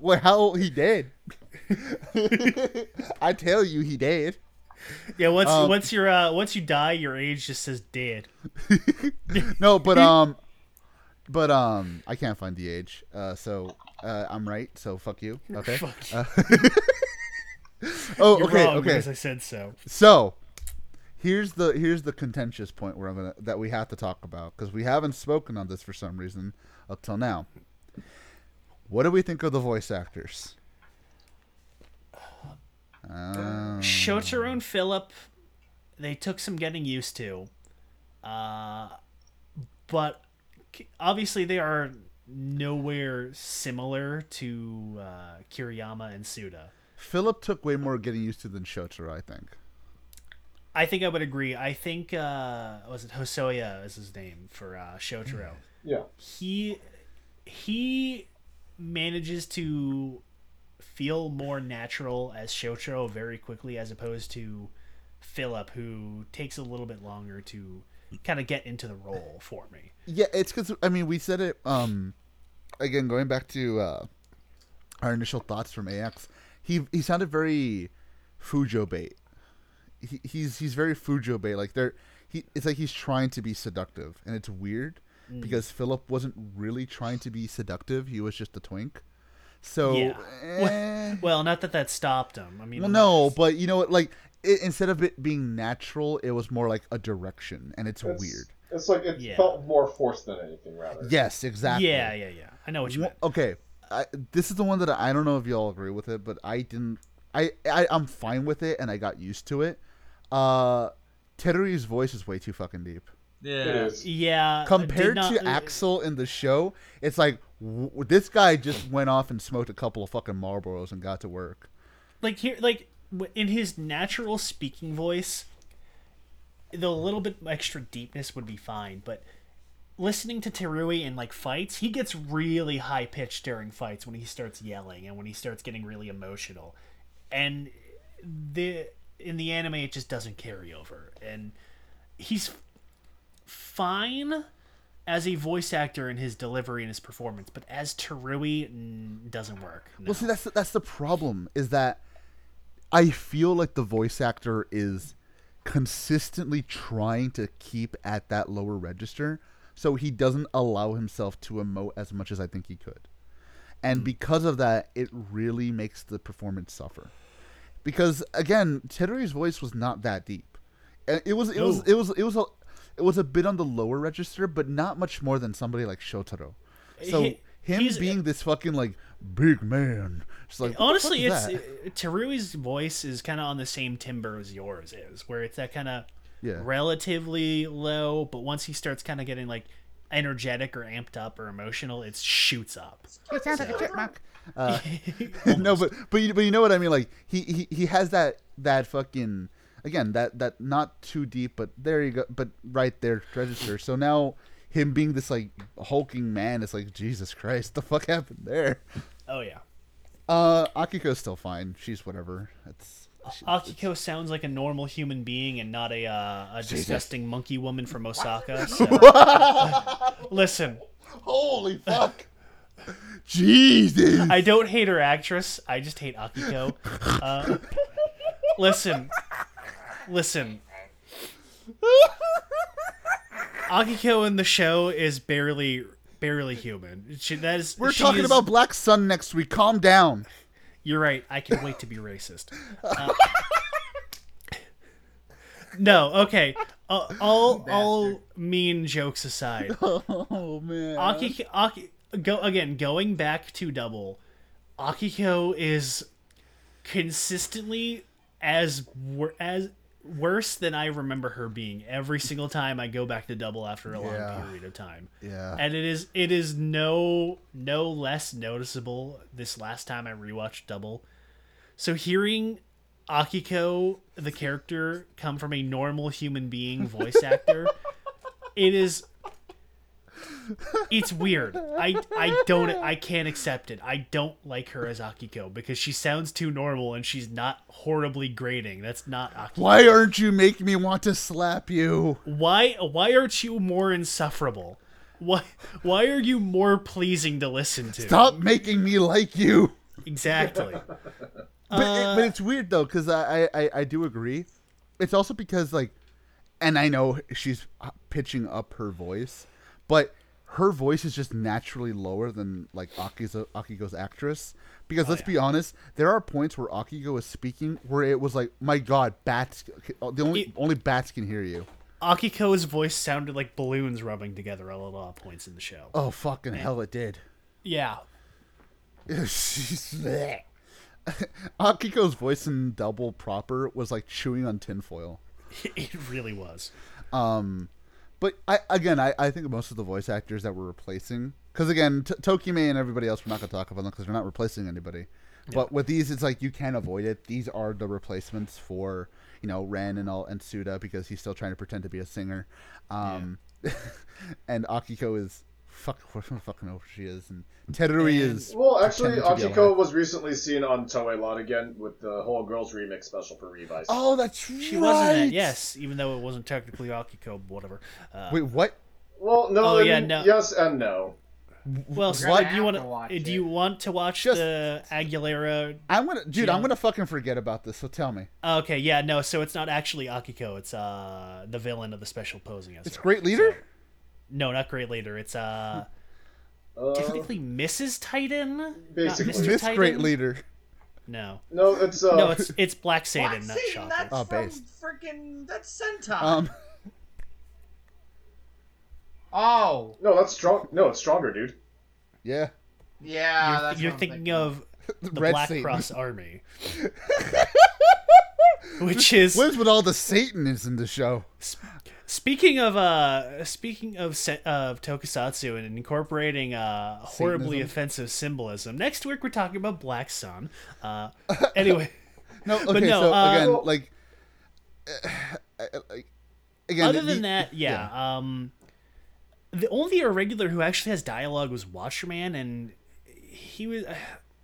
Well, how old he did? I tell you, he did. Yeah, once Um, once you're uh, once you die, your age just says dead. *laughs* No, but um, but um, I can't find the age. Uh, so uh, I'm right. So fuck you. *laughs* Okay. Fuck Uh, *laughs* oh, You're okay, wrong okay. because I said so. So here's the here's the contentious point where I'm gonna that we have to talk about because we haven't spoken on this for some reason up till now. What do we think of the voice actors? Um, Shotaro and Philip, they took some getting used to, uh, but obviously they are nowhere similar to uh, Kiriyama and Suda. Philip took way more getting used to than Shotaro, I think. I think I would agree. I think uh, was it Hosoya is his name for uh, Shotaro. Yeah. he he manages to feel more natural as Shotaro very quickly as opposed to Philip who takes a little bit longer to kind of get into the role for me. Yeah, it's because I mean we said it. Um, again, going back to uh, our initial thoughts from AX, he he sounded very Fujo bait. He, he's he's very Fujo bait. Like they're he. It's like he's trying to be seductive, and it's weird because Philip wasn't really trying to be seductive. He was just a twink. So Yeah. eh. Well, not that that stopped him. I mean, well, no, but you know what? Like it, instead of it being natural, it was more like a direction, and it's, It's, weird. It's like it Yeah. felt more forced than anything, rather. Yes, exactly. Yeah, yeah, yeah. I know what you Wha- meant. Okay, I, this is the one that I don't know if y'all agree with it, but I didn't. I, I I'm fine with it, and I got used to it. Uh, Terui's voice is way too fucking deep Yeah. Yeah, compared not- to Accel in the show. It's like w- this guy just went off and smoked a couple of fucking Marlboros and got to work. like here like in his natural speaking voice the little bit extra deepness would be fine but listening to Terui in like fights he gets really high pitched during fights when he starts yelling and when he starts getting really emotional and the in the anime it just doesn't carry over and he's fine as a voice actor in his delivery and his performance but as Terui mm, doesn't work no. Well, see, that's the, that's the problem. Is that I feel like the voice actor is consistently trying to keep at that lower register, so he doesn't allow himself to emote as much as I think he could, and because of that, it really makes the performance suffer. Because again, Terui's voice was not that deep, and it was it was it was it was a it was a bit on the lower register, but not much more than somebody like Shotaro. So He- him being this fucking like big man, just like honestly it's is that? Terui's voice is kind of on the same timber as yours is where it's that kind of Yeah. relatively low but once he starts kind of getting like energetic or amped up or emotional it shoots up It sounds like a chipmunk. *laughs* Uh, *laughs* no, but but you, but you know what I mean. Like he, he he has that that fucking again that that not too deep, but there you go, but right there register. So now him being this like hulking man, it's like Jesus Christ, the fuck happened there? oh yeah Uh, Akiko's still fine. She's whatever. It's she- Akiko sounds like a normal human being and not a uh, a disgusting monkey woman from Osaka. *laughs* So. *laughs* Listen, holy *laughs* fuck. Jesus. I don't hate her actress. I just hate Akiko. Uh, listen, listen. *laughs* Akiko in the show is barely, barely human. She, that is. We're talking is- about Black Sun next week. Calm down. You're right. I can wait to be racist. *laughs* Uh, no, okay. Uh, all all mean jokes aside, *laughs* Oh man. Aki, Aki, go again. Going back to double, Akiko is consistently as as worse than I remember her being every single time I go back to double after a long period of time. Yeah. And it is it is no no less noticeable this last time I rewatched double. So hearing Akiko, the character, come from a normal human being voice actor, *laughs* it is it's weird. I I don't I can't accept it. I don't like her as Akiko because she sounds too normal and she's not horribly grating. That's not Akiko. Why aren't you making me want to slap you? Why why aren't you more insufferable? Why why are you more pleasing to listen to? Stop making me like you. Exactly. But, it- Uh, but it's weird though because I, I I- do agree. It's also because like, and I know she's uh, pitching up her voice, but her voice is just naturally lower than like Akizo, Akiko's actress. Because let's be honest, there are points where Akiko is speaking where it was like, my God, bats. The only It- only bats can hear you. Akiko's voice sounded like balloons rubbing together at a lot of points in the show. Oh fucking hell, it did. Yeah. She's *laughs* Akiko's voice in double proper was like chewing on tinfoil. *laughs* It really was. Um, but I again, I, I think most of the voice actors that we're replacing, because again, T- Tokime and everybody else, we're not gonna talk about them because they're not replacing anybody. But with these, it's like you can't avoid it. These are the replacements for you know Ren and all and Suda because he's still trying to pretend to be a singer. Um, *laughs* and Akiko is fuck. *laughs* I don't fucking know who she is, and Terui And- is. Well, actually, pretending to be Akiko was recently seen on Toei Lot again with the whole Girls Remix special for Revice. Oh, that's She right. wasn't it, yes, even though it wasn't technically Akiko, whatever. Uh, Wait, what? Well, no, Oh, yeah, no. yes and no. well, so do you want to watch Do it. you want to watch Just- the Aguilera? I'm gonna, dude. I'm gonna fucking forget about this. So tell me, Okay, yeah, no. So it's not actually Akiko. It's uh the villain of the special posing. As. It's Great Leader. No, not Great Leader. It's uh Uh, technically Mrs. Titan. Not Basically. Mr. Miss Titan? Great Leader. No, no, it's uh, no, it's it's Black Satan, Black not Satan, Shocker. that's Oh, from based. freaking that's Sentai. Um, *laughs* oh, no, that's strong. No, it's stronger, dude. yeah. yeah, You're, that's you're what I'm thinking of *laughs* the Red Black Satan. Cross Army, *laughs* which is What is with all the Satanists in the show? Speaking of uh, speaking of se- of tokusatsu and incorporating uh, horribly Satanism? offensive symbolism, next week we're talking about Black Sun. Uh, anyway, *laughs* No, okay. no, so uh, again, like, uh, *sighs* like, again. other the- than that, yeah, Um, the only irregular who actually has dialogue was Watcherman, and he was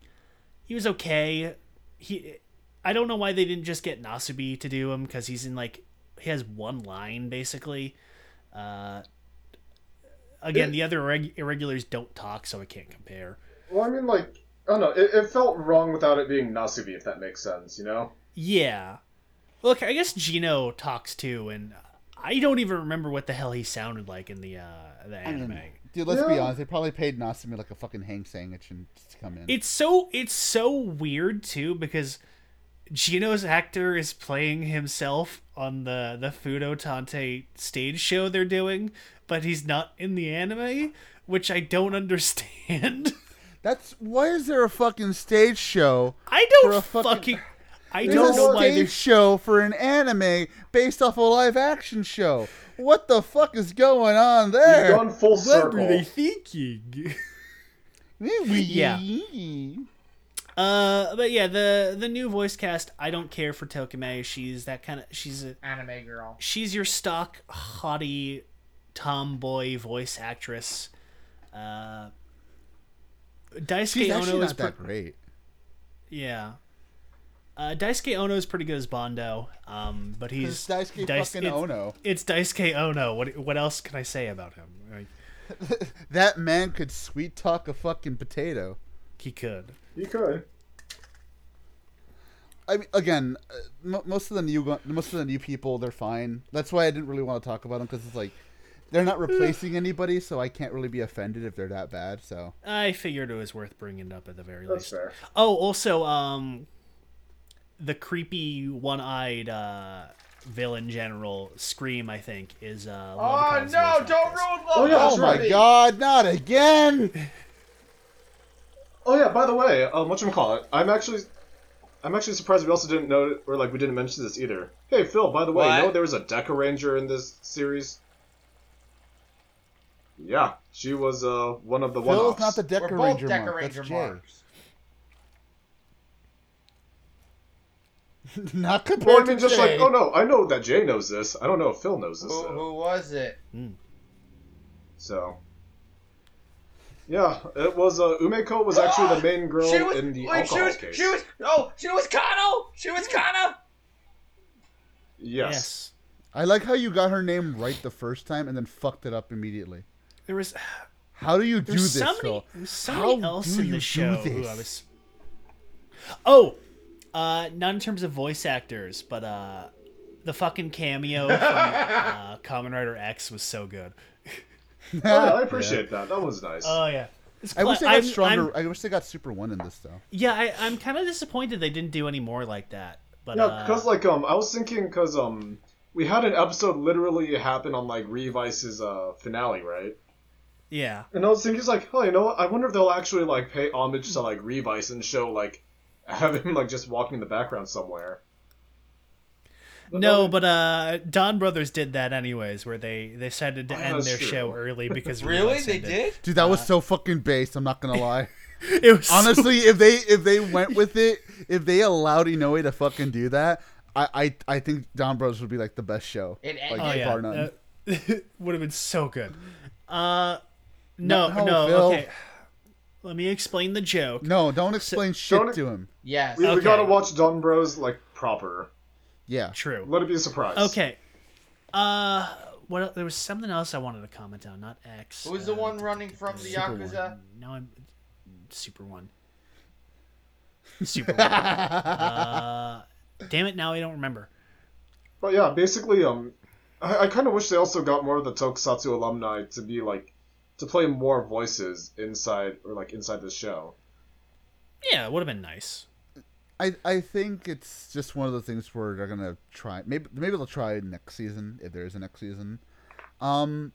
*sighs* he was okay. He I don't know why they didn't just get Nasubi to do him because he's in like he has one line basically. Uh, again, the other irreg- irregulars don't talk, so I can't compare. Well, I mean, like, I don't know. It, it felt wrong without it being Nasubi, if that makes sense. You know? Yeah. Look, I guess Jinno talks too, and I don't even remember what the hell he sounded like in the uh, the anime. Dude, let's be honest. They probably paid Nasubi like a fucking hang sandwich and just to come in. It's so it's so weird too because Jinno's actor is playing himself on the the Futo Tantei stage show they're doing, but he's not in the anime, which I don't *laughs* understand. That's why is there a fucking stage show? I don't a fucking- fucking I There's don't know why stage they're show for an anime based off a live action show. What the fuck is going on there? You've there? gone full circle. thinking. *laughs* yeah. *laughs* Uh, but yeah, the the new voice cast. I don't care for Tokime. She's that kind of. She's a anime girl. she's your stock haughty tomboy voice actress. Uh, Daisuke She's actually Ono not is pre- that great. yeah. Uh, Daisuke Ono is pretty good as Bondo, um, but he's It's Daisuke Dais- fucking it's, Ono. It's Daisuke Ono. What what else can I say about him? Like, *laughs* That man could sweet talk a fucking potato. he could. You could. I mean, again, uh, most of the new most of the new people, they're fine. That's why I didn't really want to talk about them because it's like they're not replacing anybody, so I can't really be offended if they're that bad. So I figured it was worth bringing up at the very That's least. fair. Oh, also, um, the creepy one-eyed uh, villain general Scream, I think, is uh. Oh no! Don't actress. ruin Oh, Love oh that's my god, not again! Oh yeah. By the way, um, what call it? I'm actually, I'm actually surprised we also didn't know, or like we didn't mention this either. Hey Phil, by the way, you know there was a Dekaranger in this series. Yeah, she was uh one of the Phil's one-offs. not the We're Decker both Ranger Decker mark. Ranger That's Jay. marks. *laughs* not Well, compared I mean, to just Jay. like, oh no, I know that Jay knows this. I don't know if Phil knows this. Who, though. who was it? So, yeah, it was. Uh, Umeko was actually the main girl She was. in the wait, she was. case. She was. Oh, she was Kano. She was Kano. Yes. Yes. I like how you got her name right the first time and then fucked it up immediately. There was How do you do this, somebody Phil? there's somebody How else do in you the do show who this? I was. Oh, Uh, not in terms of voice actors, but uh, the fucking cameo from *laughs* uh, Kamen Rider X was so good. *laughs* Oh, I appreciate that. That was nice. Oh yeah. It's I wish they got I'm- stronger. I'm- I wish they got Super One in this though. yeah, I, I'm kind of disappointed they didn't do any more like that. But yeah, uh, because like um, I was thinking because um, we had an episode literally happen on like Revice's uh finale, right? yeah, And I was thinking, it's like, oh, you know what? I wonder if they'll actually like pay homage to like Revice and show like *laughs* have him like just walking in the background somewhere. No, but uh, Don Brothers did that anyways, where they they decided to Oh, end their true. show early *laughs* because Really? They ended. did? Dude, that was so fucking based. I'm not gonna *laughs* lie. It was so- Honestly, if they if they *laughs* went with it, if they allowed Inoue to fucking do that, I I, I think Don Bros would be like the best show. It like, Oh yeah, bar none. uh, would have been so good. Uh, no, No, no, okay. Let me explain the joke. no, don't explain shit don't- to him. Yes. We, we gotta watch Don Bros like proper. Yeah. True. Let it be a surprise. Okay. Uh, what? There was something else I wanted to comment on, not X. Who's the uh, one running from the Super Yakuza? No, I'm Super One. Super One. *laughs* uh, damn it! Now I don't remember. But yeah, basically, um, I, I kind of wish they also got more of the Tokusatsu alumni to be like to play more voices inside or like inside the show. Yeah, it would have been nice. I, I think it's just one of the things where they're gonna try. Maybe maybe they'll try next season if there is a next season. Um,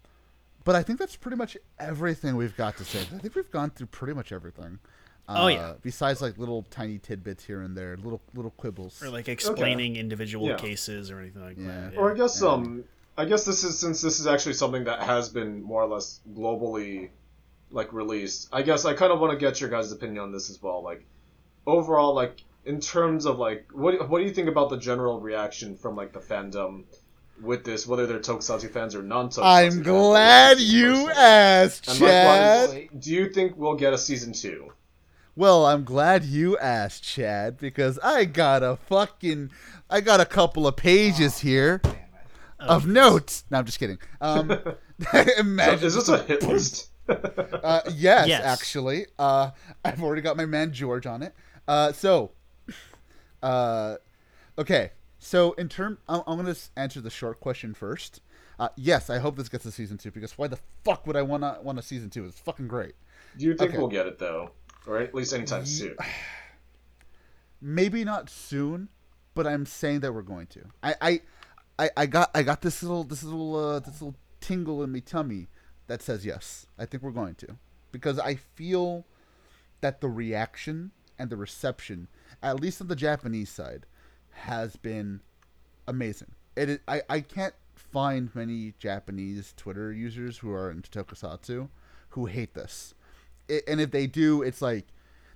but I think that's pretty much everything we've got to say. I think we've gone through pretty much everything. Uh, Oh, yeah. Besides like little tiny tidbits here and there, little little quibbles. Or like explaining individual Yeah. cases or anything like Yeah. that. Or I guess Yeah. um, I guess this is since this is actually something that has been more or less globally like released. I guess I kind of want to get your guys' opinion on this as well. Like overall, like in terms of like what what do you think about the general reaction from like the fandom with this, whether they're Tokusatsu fans or non-Tokusatsu? I'm fans? glad you asked, And Chad. likewise, do you think we'll get a season two? Well, I'm glad you asked, Chad, because I got a fucking, I got a couple of pages here of notes. No, I'm just kidding. Um, *laughs* *laughs* imagine Is this a hit list? Uh, yes, Yes. actually. Uh, I've already got my man George on it. Uh, so, uh, okay. So in term, I'm, I'm gonna s- answer the short question first. Uh, yes, I hope this gets a season two because why the fuck would I wanna want a season two? It's fucking great. Do you think Okay. we'll get it though, or at least anytime soon? *sighs* Maybe not soon, but I'm saying that we're going to. I, I, I, I got I got this little this little uh, this little tingle in my tummy that says yes. I think we're going to because I feel that the reaction and the reception, at least on the Japanese side, has been amazing. It is, I I can't find many Japanese Twitter users who are into Tokusatsu who hate this, it, and if they do, it's like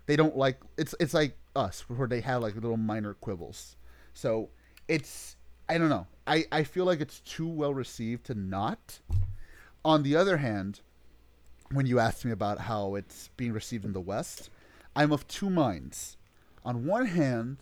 they don't like it's it's like us where they have like little minor quibbles. So it's I don't know. I I feel like it's too well received to not. On the other hand, when you asked me about how it's being received in the West, I'm of two minds. On one hand,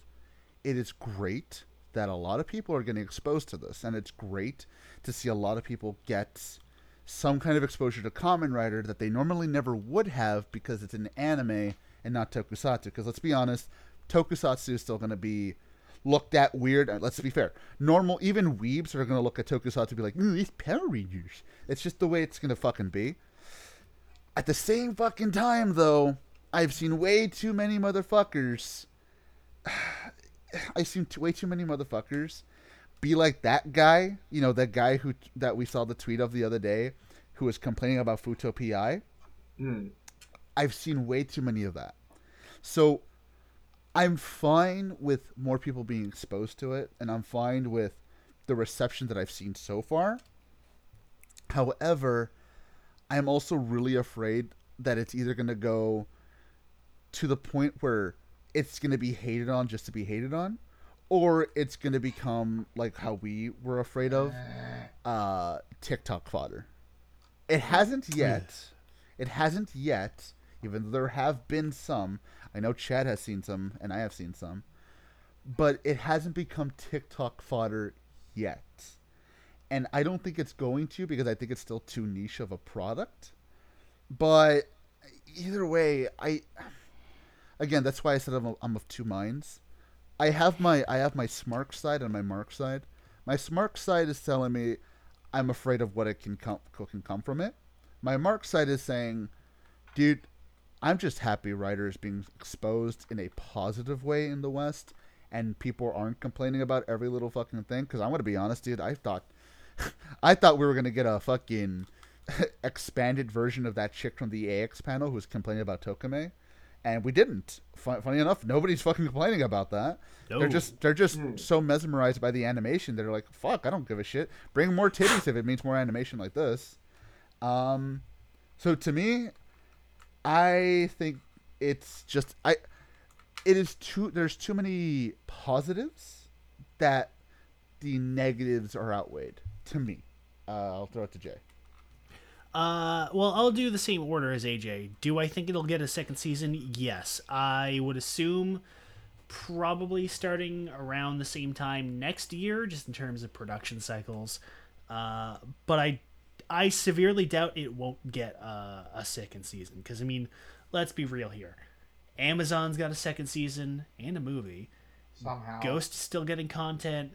it is great that a lot of people are getting exposed to this, and it's great to see a lot of people get some kind of exposure to Kamen Rider that they normally never would have because it's an anime and not tokusatsu. Because let's be honest, tokusatsu is still going to be looked at weird. uh, Let's be fair. Normal, even weebs are going to look at tokusatsu and be like, "Ooh, these Power Rangers." It's just the way it's going to fucking be. At the same fucking time, though, I've seen way too many motherfuckers. *sighs* I've seen too, way too many motherfuckers be like that guy. You know, that guy who that we saw the tweet of the other day, who was complaining about Futo PI. Hmm. I've seen way too many of that. So I'm fine with more people being exposed to it, and I'm fine with the reception that I've seen so far. However, I'm also really afraid that it's either going to go to the point where it's going to be hated on just to be hated on, or it's going to become like how we were afraid of uh, TikTok fodder. It hasn't yet. It hasn't yet, even though there have been some. I know Chad has seen some, and I have seen some, but it hasn't become TikTok fodder yet. And I don't think it's going to because I think it's still too niche of a product. But either way, I again that's why I said I'm, I'm of two minds. I have my I have my smart side and my mark side. My smart side is telling me I'm afraid of what it can come can come from it. My mark side is saying, dude, I'm just happy Rider's being exposed in a positive way in the West, and people aren't complaining about every little fucking thing. Because I'm gonna be honest, dude, I thought, *laughs* I thought we were gonna get a fucking *laughs* expanded version of that chick from the AX panel who was complaining about Tokime, and we didn't. Fun, funny enough, nobody's fucking complaining about that. No. They're just they're just so mesmerized by the animation that they're like, fuck, I don't give a shit. Bring more titties if it means more animation like this. Um, so to me, I think it's just I. It is too. There's too many positives that the negatives are outweighed. To me, uh, I'll throw it to Jay. Uh, well, I'll do the same order as AJ. Do I think it'll get a second season? Yes. I would assume probably starting around the same time next year, just in terms of production cycles. Uh, but I, I severely doubt it won't get uh, a second season. Because I mean, let's be real here. Amazons got a second season and a movie. Somehow. Ghost is still getting content.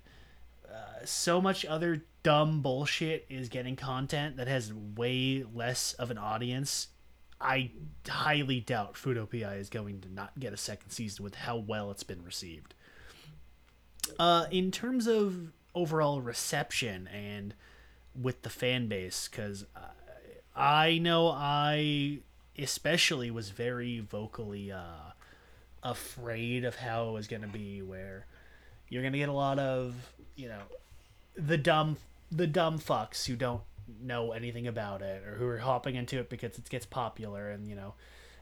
Uh, so much other dumb bullshit is getting content that has way less of an audience. I highly doubt Futopia is going to not get a second season with how well it's been received. Uh, in terms of overall reception and with the fan base, because I know I especially was very vocally uh, afraid of how it was going to be, where you're going to get a lot of you know the dumb the dumb fucks who don't know anything about it or who are hopping into it because it gets popular and you know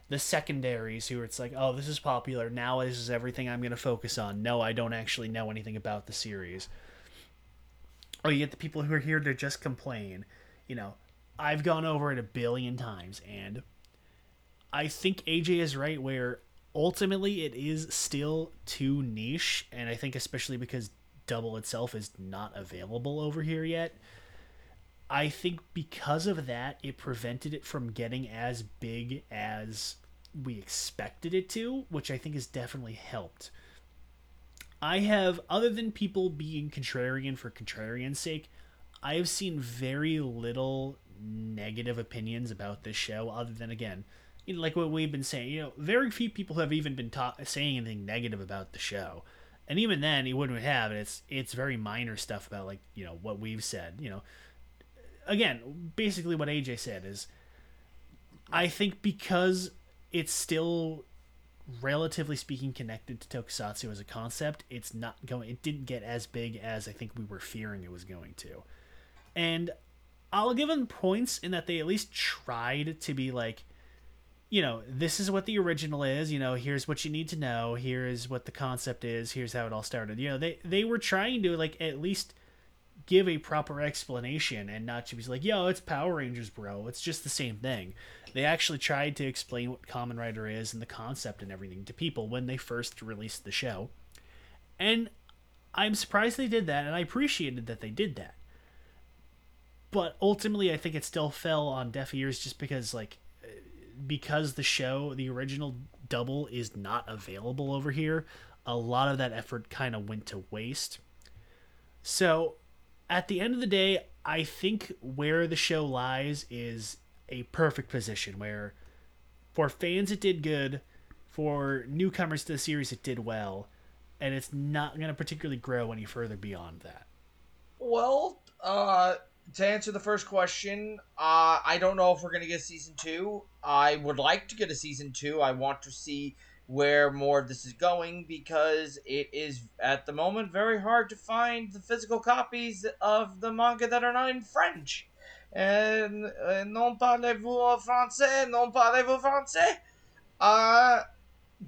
the secondaries who are it's like oh this is popular. Now this is everything i'm going to focus on. No i don't actually know anything about the series. Or you get the people who are here to just complain. You know i've gone over it a billion times and i think aj is right where ultimately it is still too niche and i think especially because double itself is not available over here yet. I think because of that it prevented it from getting as big as we expected it to which i think has definitely helped. I have other than people being contrarian for contrarian's sake i have seen very little negative opinions about this show other than again like what we've been saying, you know, very few people have even been ta- saying anything negative about the show, and even then, he wouldn't have. And it's it's very minor stuff about like you know what we've said. You know, again, basically what AJ said is, I think because it's still relatively speaking connected to tokusatsu as a concept, it's not going. It didn't get as big as I think we were fearing it was going to, and I'll give them points in that they at least tried to be like you know, this is what the original is. You know, here's what you need to know. Here's what the concept is. Here's how it all started. You know, they they were trying to like at least give a proper explanation and not to be like, yo, it's Power Rangers, bro. It's just the same thing. They actually tried to explain what Kamen Rider is and the concept and everything to people when they first released the show. And I'm surprised they did that, and I appreciated that they did that. But ultimately, I think it still fell on deaf ears just because, like, because the show, the original double, is not available over here, a lot of that effort kind of went to waste. So, at the end of the day, I think where the show lies is a perfect position where, for fans, it did good, for newcomers to the series, it did well, and it's not going to particularly grow any further beyond that. Well, uh, to answer the first question, uh, I don't know if we're gonna get season two. I would like to get a season two. I want to see where more of this is going because it is at the moment very hard to find the physical copies of the manga that are not in French. And uh, non parlez-vous français? Non parlez-vous français? Uh,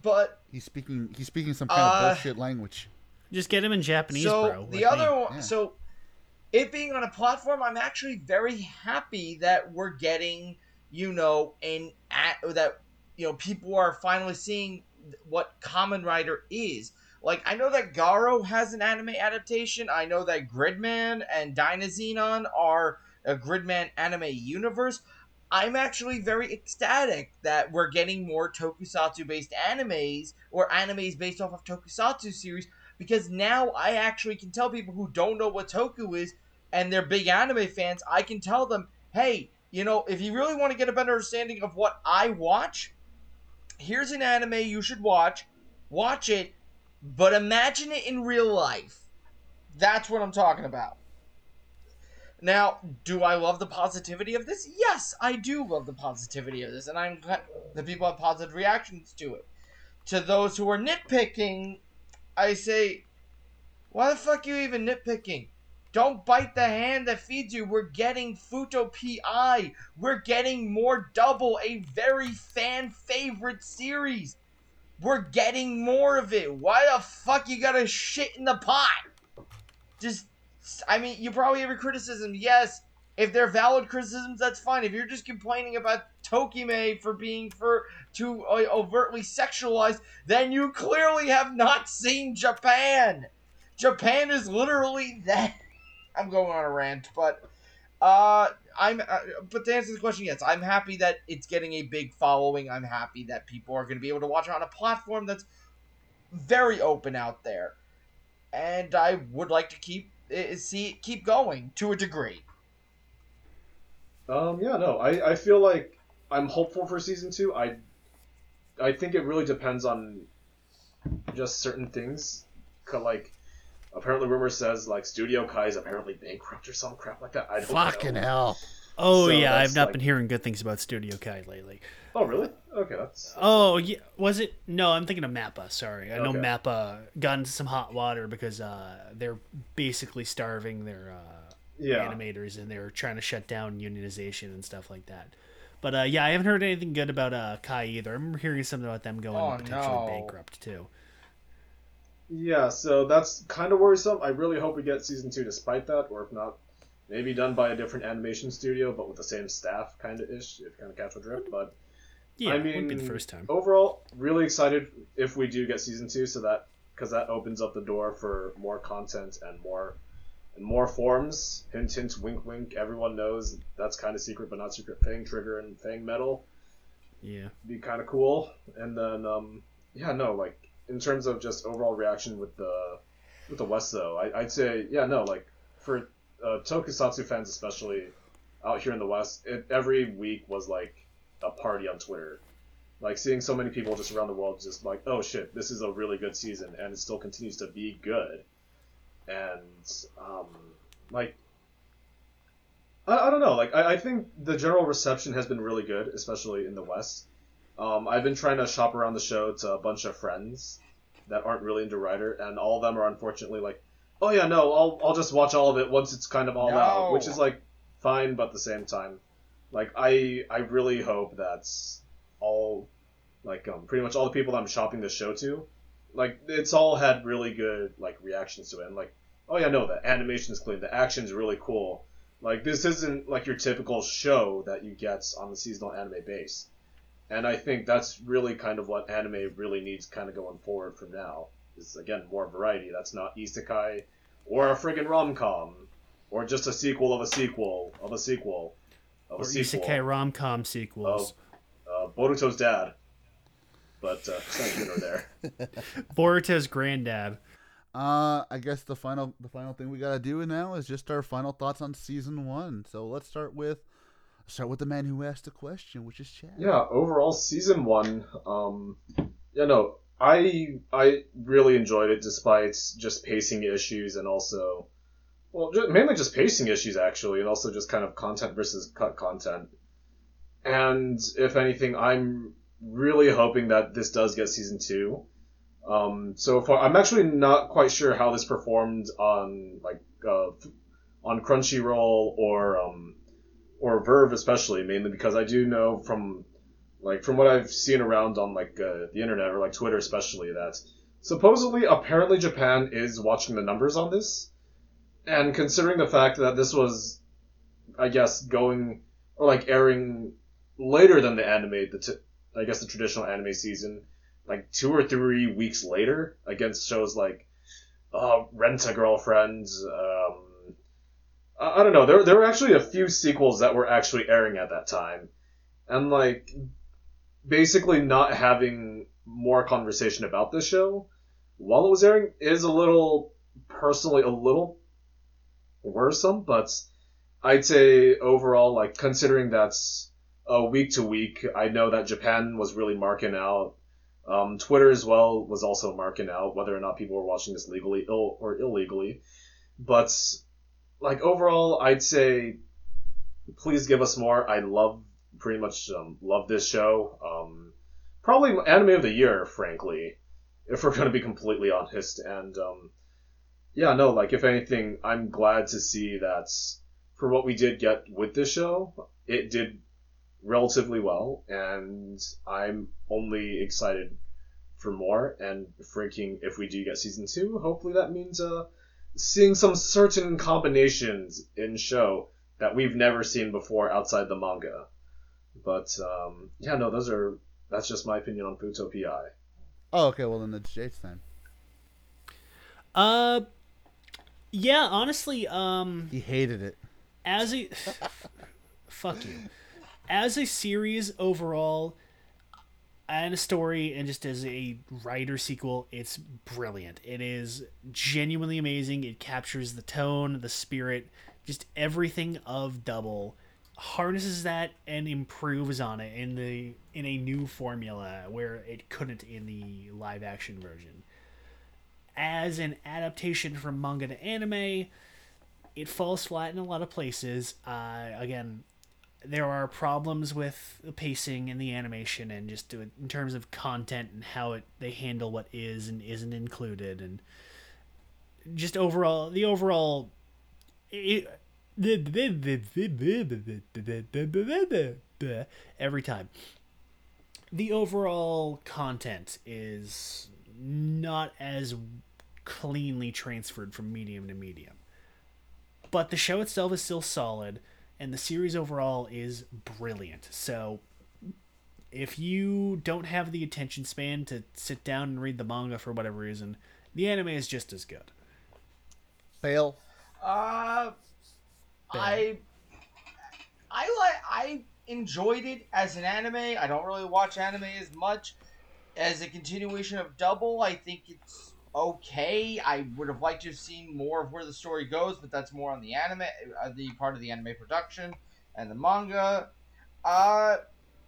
but He's speaking. He's speaking some kind Uh, of bullshit language. Just get him in Japanese, so bro. the like other me. one, Yeah. so it being on a platform, I'm actually very happy that we're getting, you know, an at that you know people are finally seeing what Kamen Rider is. Like I know that Garo has an anime adaptation. I know that Gridman and Dynazenon are a Gridman anime universe. I'm actually very ecstatic that we're getting more tokusatsu based animes or animes based off of tokusatsu series because now I actually can tell people who don't know what Toku is and they're big anime fans, I can tell them, hey, you know, if you really want to get a better understanding of what I watch, here's an anime you should watch. Watch it, but imagine it in real life. That's what I'm talking about. Now, do I love the positivity of this? Yes, I do love the positivity of this, and I'm glad that people have positive reactions to it. To those who are nitpicking, I say, why the fuck are you even nitpicking? Don't bite the hand that feeds you. We're getting Futo PI. We're getting more double, a very fan favorite series. We're getting more of it. Why the fuck you gotta shit in the pot? Just, I mean, you probably have criticism. Yes, if they're valid criticisms, that's fine. If you're just complaining about Tokime for being for too uh, overtly sexualized, then you clearly have not seen Japan. Japan is literally *laughs* that. I'm going on a rant, but uh, I'm. Uh, but to answer the question, yes, I'm happy that it's getting a big following. I'm happy that people are going to be able to watch it on a platform that's very open out there, and I would like to keep uh, see keep going to a degree. Um, yeah, no, I, I feel like I'm hopeful for season two. I I think it really depends on just certain things, Like, apparently, rumor says like Studio Kai is apparently bankrupt or some crap like that. I don't Fucking know. hell. Oh So yeah, I've not like- been hearing good things about Studio Kai lately. Oh, really? Okay, that's. Oh yeah, was it? No, I'm thinking of Mappa. Sorry, I know Okay. Mappa got into some hot water because uh, they're basically starving their uh, Yeah. animators and they're trying to shut down unionization and stuff like that. But uh, yeah, I haven't heard anything good about uh, Kai either. I remember hearing something about them going Oh, potentially no. bankrupt too. Yeah, so that's kind of worrisome. I really hope we get season two despite that, or if not, maybe done by a different animation studio, but with the same staff, kind of ish, if kind of catch a drift. But Yeah, I it mean, be the first time. Overall, really excited if we do get season two, so that because that opens up the door for more content and more and more forms. Hint, hint, wink, wink. Everyone knows that's kind of secret, but not secret. Fang Trigger and Fang Metal Yeah. be kind of cool. And then, um, yeah, no, like in terms of just overall reaction with the with the West, though, I, I'd say, yeah, no, like for uh, Tokusatsu fans, especially out here in the West, it, every week was like a party on Twitter. Like seeing so many people just around the world, just like, oh shit, this is a really good season, and it still continues to be good. And um, like, I, I don't know, like I, I think the general reception has been really good, especially in the West. Um, I've been trying to shop around the show to a bunch of friends that aren't really into Rider, and all of them are unfortunately like, "Oh yeah, no, I'll I'll just watch all of it once it's kind of all out," which is like fine, but at the same time, like I I really hope that's all, like um, pretty much all the people that I'm shopping the show to, like it's all had really good like reactions to it, and like, oh yeah, no, the animation's clean, the action's really cool. Like this isn't like your typical show that you get on the seasonal anime base. And I think that's really kind of what anime really needs kind of going forward from now. Is again more variety. That's not isekai or a friggin' rom com or just a sequel of a sequel of a sequel of a sequel. isekai rom com sequels. Uh, Boruto's dad. But uh, it's not here nor there. *laughs* Boruto's granddad. Uh, I guess the final the final thing we gotta do now is just our final thoughts on season one. So let's start with start with the man who asked the question, which is Chad. Yeah, overall season one, um, yeah, no, I I really enjoyed it despite just pacing issues and also, well, ju- mainly just pacing issues actually, and also just kind of content versus cut content. And if anything, I'm really hoping that this does get season two. Um, so far, I'm actually not quite sure how this performed on like uh, on Crunchyroll or um, or Verve especially, mainly because I do know from like from what I've seen around on like uh, the internet or like Twitter especially that supposedly apparently Japan is watching the numbers on this, and considering the fact that this was, I guess, going or like airing later than the anime, the t- I guess the traditional anime season, like two or three weeks later against shows like uh, Rent a Girlfriend. Um, I don't know. There, there were actually a few sequels that were actually airing at that time, and like basically not having more conversation about this show while it was airing, is a little personally a little worrisome, but I'd say overall, like considering that's a week to week, I know that Japan was really marking out. Um, Twitter as well was also marking out whether or not people were watching this legally Ill, or illegally. But like overall, I'd say please give us more. I love pretty much um, love this show. Um, probably anime of the year, frankly, if we're *laughs* going to be completely honest. And um, yeah, no, like if anything, I'm glad to see that for what we did get with this show, it did relatively well, and I'm only excited for more. And freaking, if we do get season two, hopefully that means uh, seeing some certain combinations in show that we've never seen before outside the manga. But um, yeah, no, those are that's just my opinion on Futopia. Oh, okay. Well, then it's Jade's time. Uh, yeah. Honestly, um, He hated it. as a *laughs* fuck you, as a series overall, and a story, and just as a Rider sequel, it's brilliant. It is genuinely amazing. It captures the tone, the spirit, just everything of Double. Harnesses that and improves on it in the in a new formula where it couldn't in the live action version. As an adaptation from manga to anime, it falls flat in a lot of places. Uh, again, there are problems with the pacing and the animation, and just in terms of content and how it they handle what is and isn't included, and just overall the overall. It, every time the overall content is not as cleanly transferred from medium to medium but the show itself is still solid and the series overall is brilliant so if you don't have the attention span to sit down and read the manga for whatever reason the anime is just as good Fail. Uh, I, I like I enjoyed it as an anime. I don't really watch anime as much as a continuation of Double. I think it's okay. I would have liked to have seen more of where the story goes, but that's more on the anime, uh, the part of the anime production and the manga. Uh,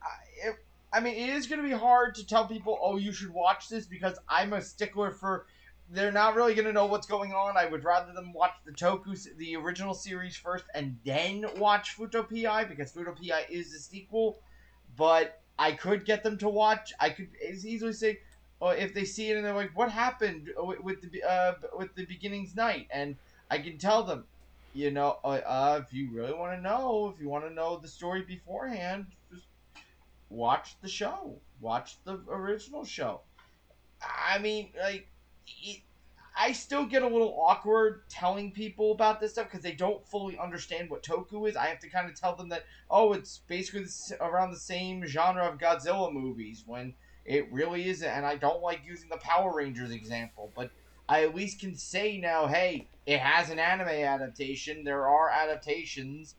I, it, I mean, it is going to be hard to tell people, oh, you should watch this because I'm a stickler for. They're not really going to know what's going on. I would rather them watch the Toku, the original series first, and then watch Futopi because Futopi is the sequel. But I could get them to watch. I could as easily say, oh, if they see it and they're like, "What happened with, with the uh, with the beginning's night?" and I can tell them, you know, uh, uh, if you really want to know, if you want to know the story beforehand, just watch the show. Watch the original show. I mean, like, it, I still get a little awkward telling people about this stuff because they don't fully understand what Toku is. I have to kind of tell them that, oh, it's basically around the same genre of Godzilla movies when it really isn't. And I don't like using the Power Rangers example, but I at least can say now, hey, it has an anime adaptation. There are adaptations.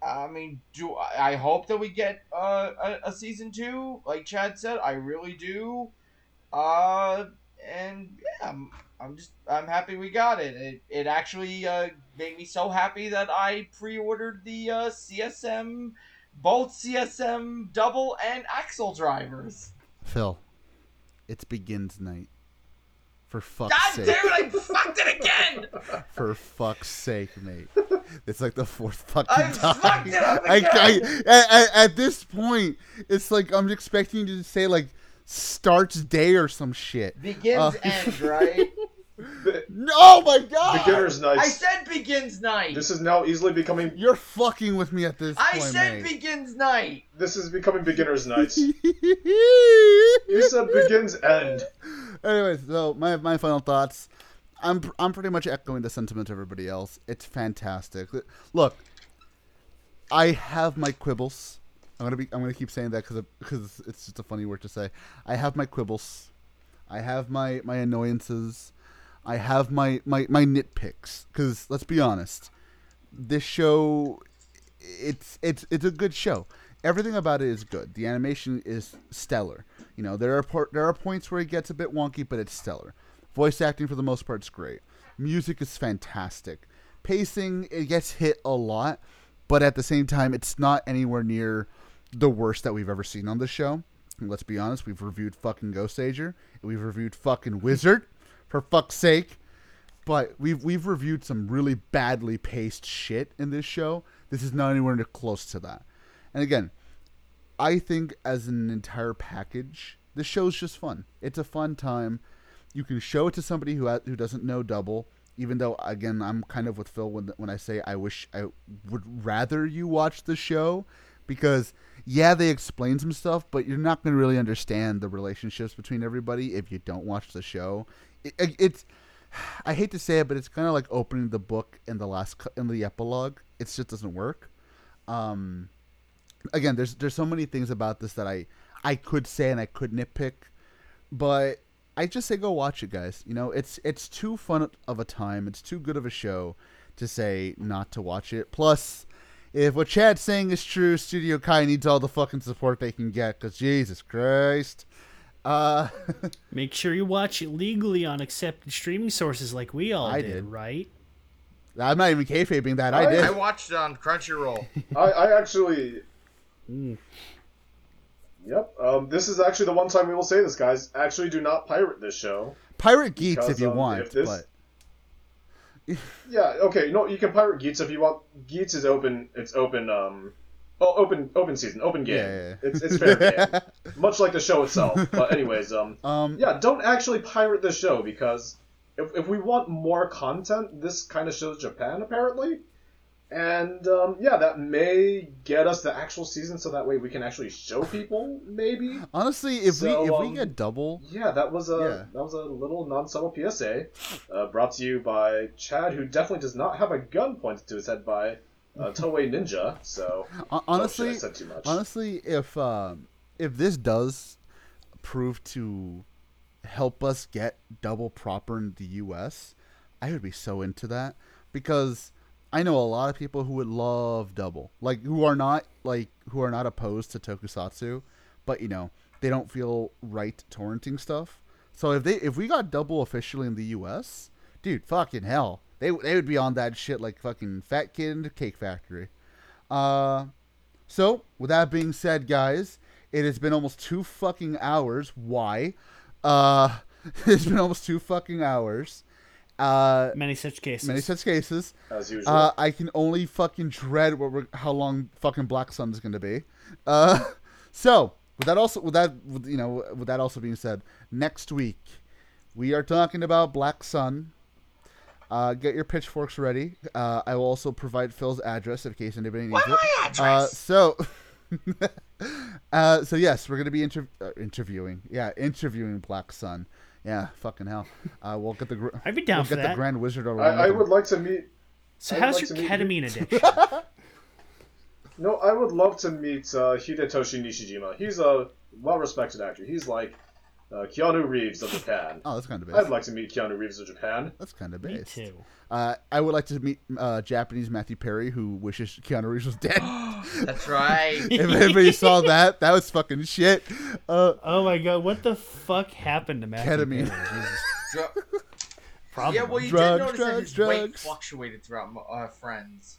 I mean, do I hope that we get uh, a, a season two? Like Chad said, I really do. Uh, and yeah, I'm, I'm just I'm happy we got it. It it actually uh, made me so happy that I pre-ordered the uh, CSM, both CSM double and Accel drivers. Phil. It's begins night. For fuck's God sake. damn it! I fucked it again. *laughs* For fuck's sake, mate. It's like the fourth fucking I time. fucked it up *laughs* again. I, at, at- at this point, it's like I'm expecting you to say like starts day or some shit. Begins Uh, end right. *laughs* No, oh my god! Beginner's night. I said begins night. This is now easily becoming. You're fucking with me at this I point, said mate. begins night. This is becoming beginner's night. *laughs* You said begins end. Anyways, so my my final thoughts. I'm I'm pretty much echoing the sentiment of everybody else. It's fantastic. Look, I have my quibbles. I'm gonna be I'm gonna keep saying that because because it's just a funny word to say. I have my quibbles. I have my my annoyances. I have my my my nitpicks. Because let's be honest, this show, it's it's it's a good show. Everything about it is good. The animation is stellar. You know, there are there are points where it gets a bit wonky, but it's stellar. Voice acting for the most part is great. Music is fantastic. Pacing it gets hit a lot, but at the same time, it's not anywhere near the worst that we've ever seen on the show. Let's be honest, we've reviewed fucking Ghost Ager, we've reviewed fucking Wizard, for fuck's sake. But we've we've reviewed some really badly paced shit in this show. This is not anywhere close to that. And again, I think as an entire package, the show's just fun. It's a fun time. You can show it to somebody who who doesn't know double. Even though, again, I'm kind of with Phil when when I say I wish I would rather you watch the show, because yeah, they explain some stuff, but you're not going to really understand the relationships between everybody if you don't watch the show. It, it, it's I hate to say it, but it's kind of like opening the book in the last in the epilogue. It just doesn't work. Um, again, there's there's so many things about this that I I could say and I could nitpick, but I just say go watch it, guys. You know, it's it's too fun of a time. It's too good of a show to say not to watch it. Plus, if what Chad's saying is true, Studio Kai needs all the fucking support they can get. Cause Jesus Christ. Uh, *laughs* Make sure you watch it legally on accepted streaming sources like we all I did, did. right? I'm not even kayfabing that. I I- did. I watched it on Crunchyroll. *laughs* I, I actually. Yep. Um, this is actually the one time we will say this, guys. Actually, do not pirate this show. Pirate Geats Because, if you um, want, if this- but *laughs* Yeah. Okay. No, you can pirate Geats if you want. Geats is open. It's open. Um. Oh, open open season, open game. Yeah, yeah, yeah. It's it's fair game, *laughs* much like the show itself. But anyways, um, um, yeah, don't actually pirate the show because if, if we want more content, this kind of shows Japan apparently, and um, yeah, that may get us the actual season, so that way we can actually show people maybe. honestly, if So, we if we um, get double, Yeah, that was a that was a little non-subtle PSA, uh, brought to you by Chad, who definitely does not have a gun pointed to his head by uh, Toei Ninja. So honestly, I said too much. honestly, if um, if this does prove to help us get double proper in the U.S., I would be so into that because I know a lot of people who would love double, like who are not like who are not opposed to tokusatsu, but you know they don't feel right torrenting stuff. So if they if we got double officially in the U.S., dude, fucking hell, they they would be on that shit like fucking Fat Kid and the Cake Factory. Uh, so, with that being said, guys, it has been almost two fucking hours. Why? Uh, *laughs* it's been almost two fucking hours. Uh, Many such cases. many such cases. as usual. Uh, I can only fucking dread what we're, how long fucking Black Sun is going to be. Uh, *laughs* so with that also with that with, you know with that also being said, next week we are talking about Black Sun. Uh, get your pitchforks ready. Uh, I will also provide Phil's address in case anybody needs What's it. my Uh, address? so, *laughs* uh, so yes, we're gonna be inter- uh, interviewing. Yeah, interviewing Black Sun. Yeah, fucking hell. Uh, we'll get the gr- I'd be down we'll for get the. Grand Wizard along. I, I would like to meet. so I'd how's like your to meet you. ketamine addiction? *laughs* No, I would love to meet uh, Hidetoshi Nishijima. He's a well-respected actor. He's like uh, Keanu Reeves of Japan. *laughs* Oh, that's kind of I'd like to meet Keanu Reeves of Japan. That's kind of Me base. too. Uh, I would like to meet uh, Japanese Matthew Perry, who wishes Keanu Reeves was *gasps* dead. That's *laughs* right. if anybody saw that, that was fucking shit. Uh, Oh my god, what the fuck happened to Matthew Ketamine. Perry? Jesus. *laughs* Dr- yeah, well, you Drugs, did notice that drugs, his weight drugs. fluctuated throughout uh, Friends.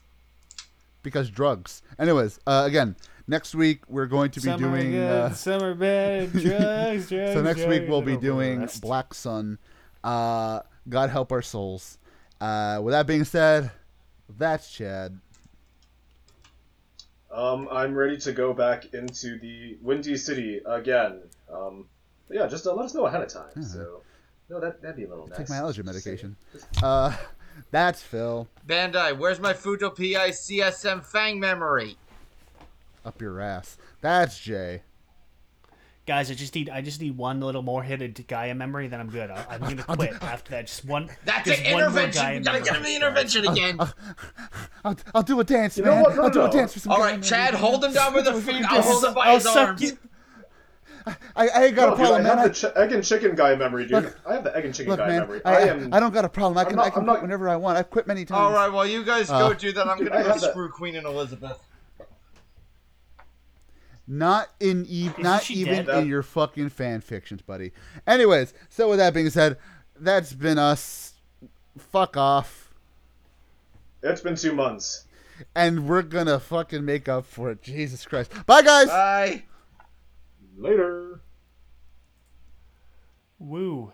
because drugs. Anyways, uh, again, next week we're going to be some doing. are good, Uh, some are bad. Drugs, *laughs* drugs. so next week we'll be doing rest. Black Sun. Uh, God help our souls. Uh, with that being said, that's Chad. Um, I'm ready to go back into the Windy City again. Um, but yeah, just uh, let us know ahead of time. So, no, that that'd be a little nice. Take my allergy medication. Uh, *laughs* that's Phil. Bandai, where's my Futo PI CSM Fang memory? Up your ass. That's Jay. Guys, I just need I just need one little more hit of Gaia memory, then I'm good. I, I'm gonna *laughs* quit after that. Just one. *laughs* That's just an one more intervention. Gaia We gotta get him the intervention again. I'll, I'll do a dance, You know man. what? No, I'll do no, a dance for some All guy, right, man. Chad, hold him down with the *laughs* feet. I'll hold him by I'll his suck arms. you. I, I ain't got No, a dude, I problem, man. have I, the ch- egg and chicken guy memory, dude. Look- I have the egg and chicken look, guy man. memory. I, I I, am. I don't got a problem. I can, not- I can I'm quit not- whenever I want. I've quit many times. All right, well, you guys Uh, go do that. I'm gonna go have that- screw Queen and Elizabeth. Not in e- not even dead? in your fucking fan fictions, buddy. Anyways, so with that being said, that's been us. Fuck off. It's been two months. And we're gonna fucking make up for it. Jesus Christ. Bye, guys. Bye. Later. Woo.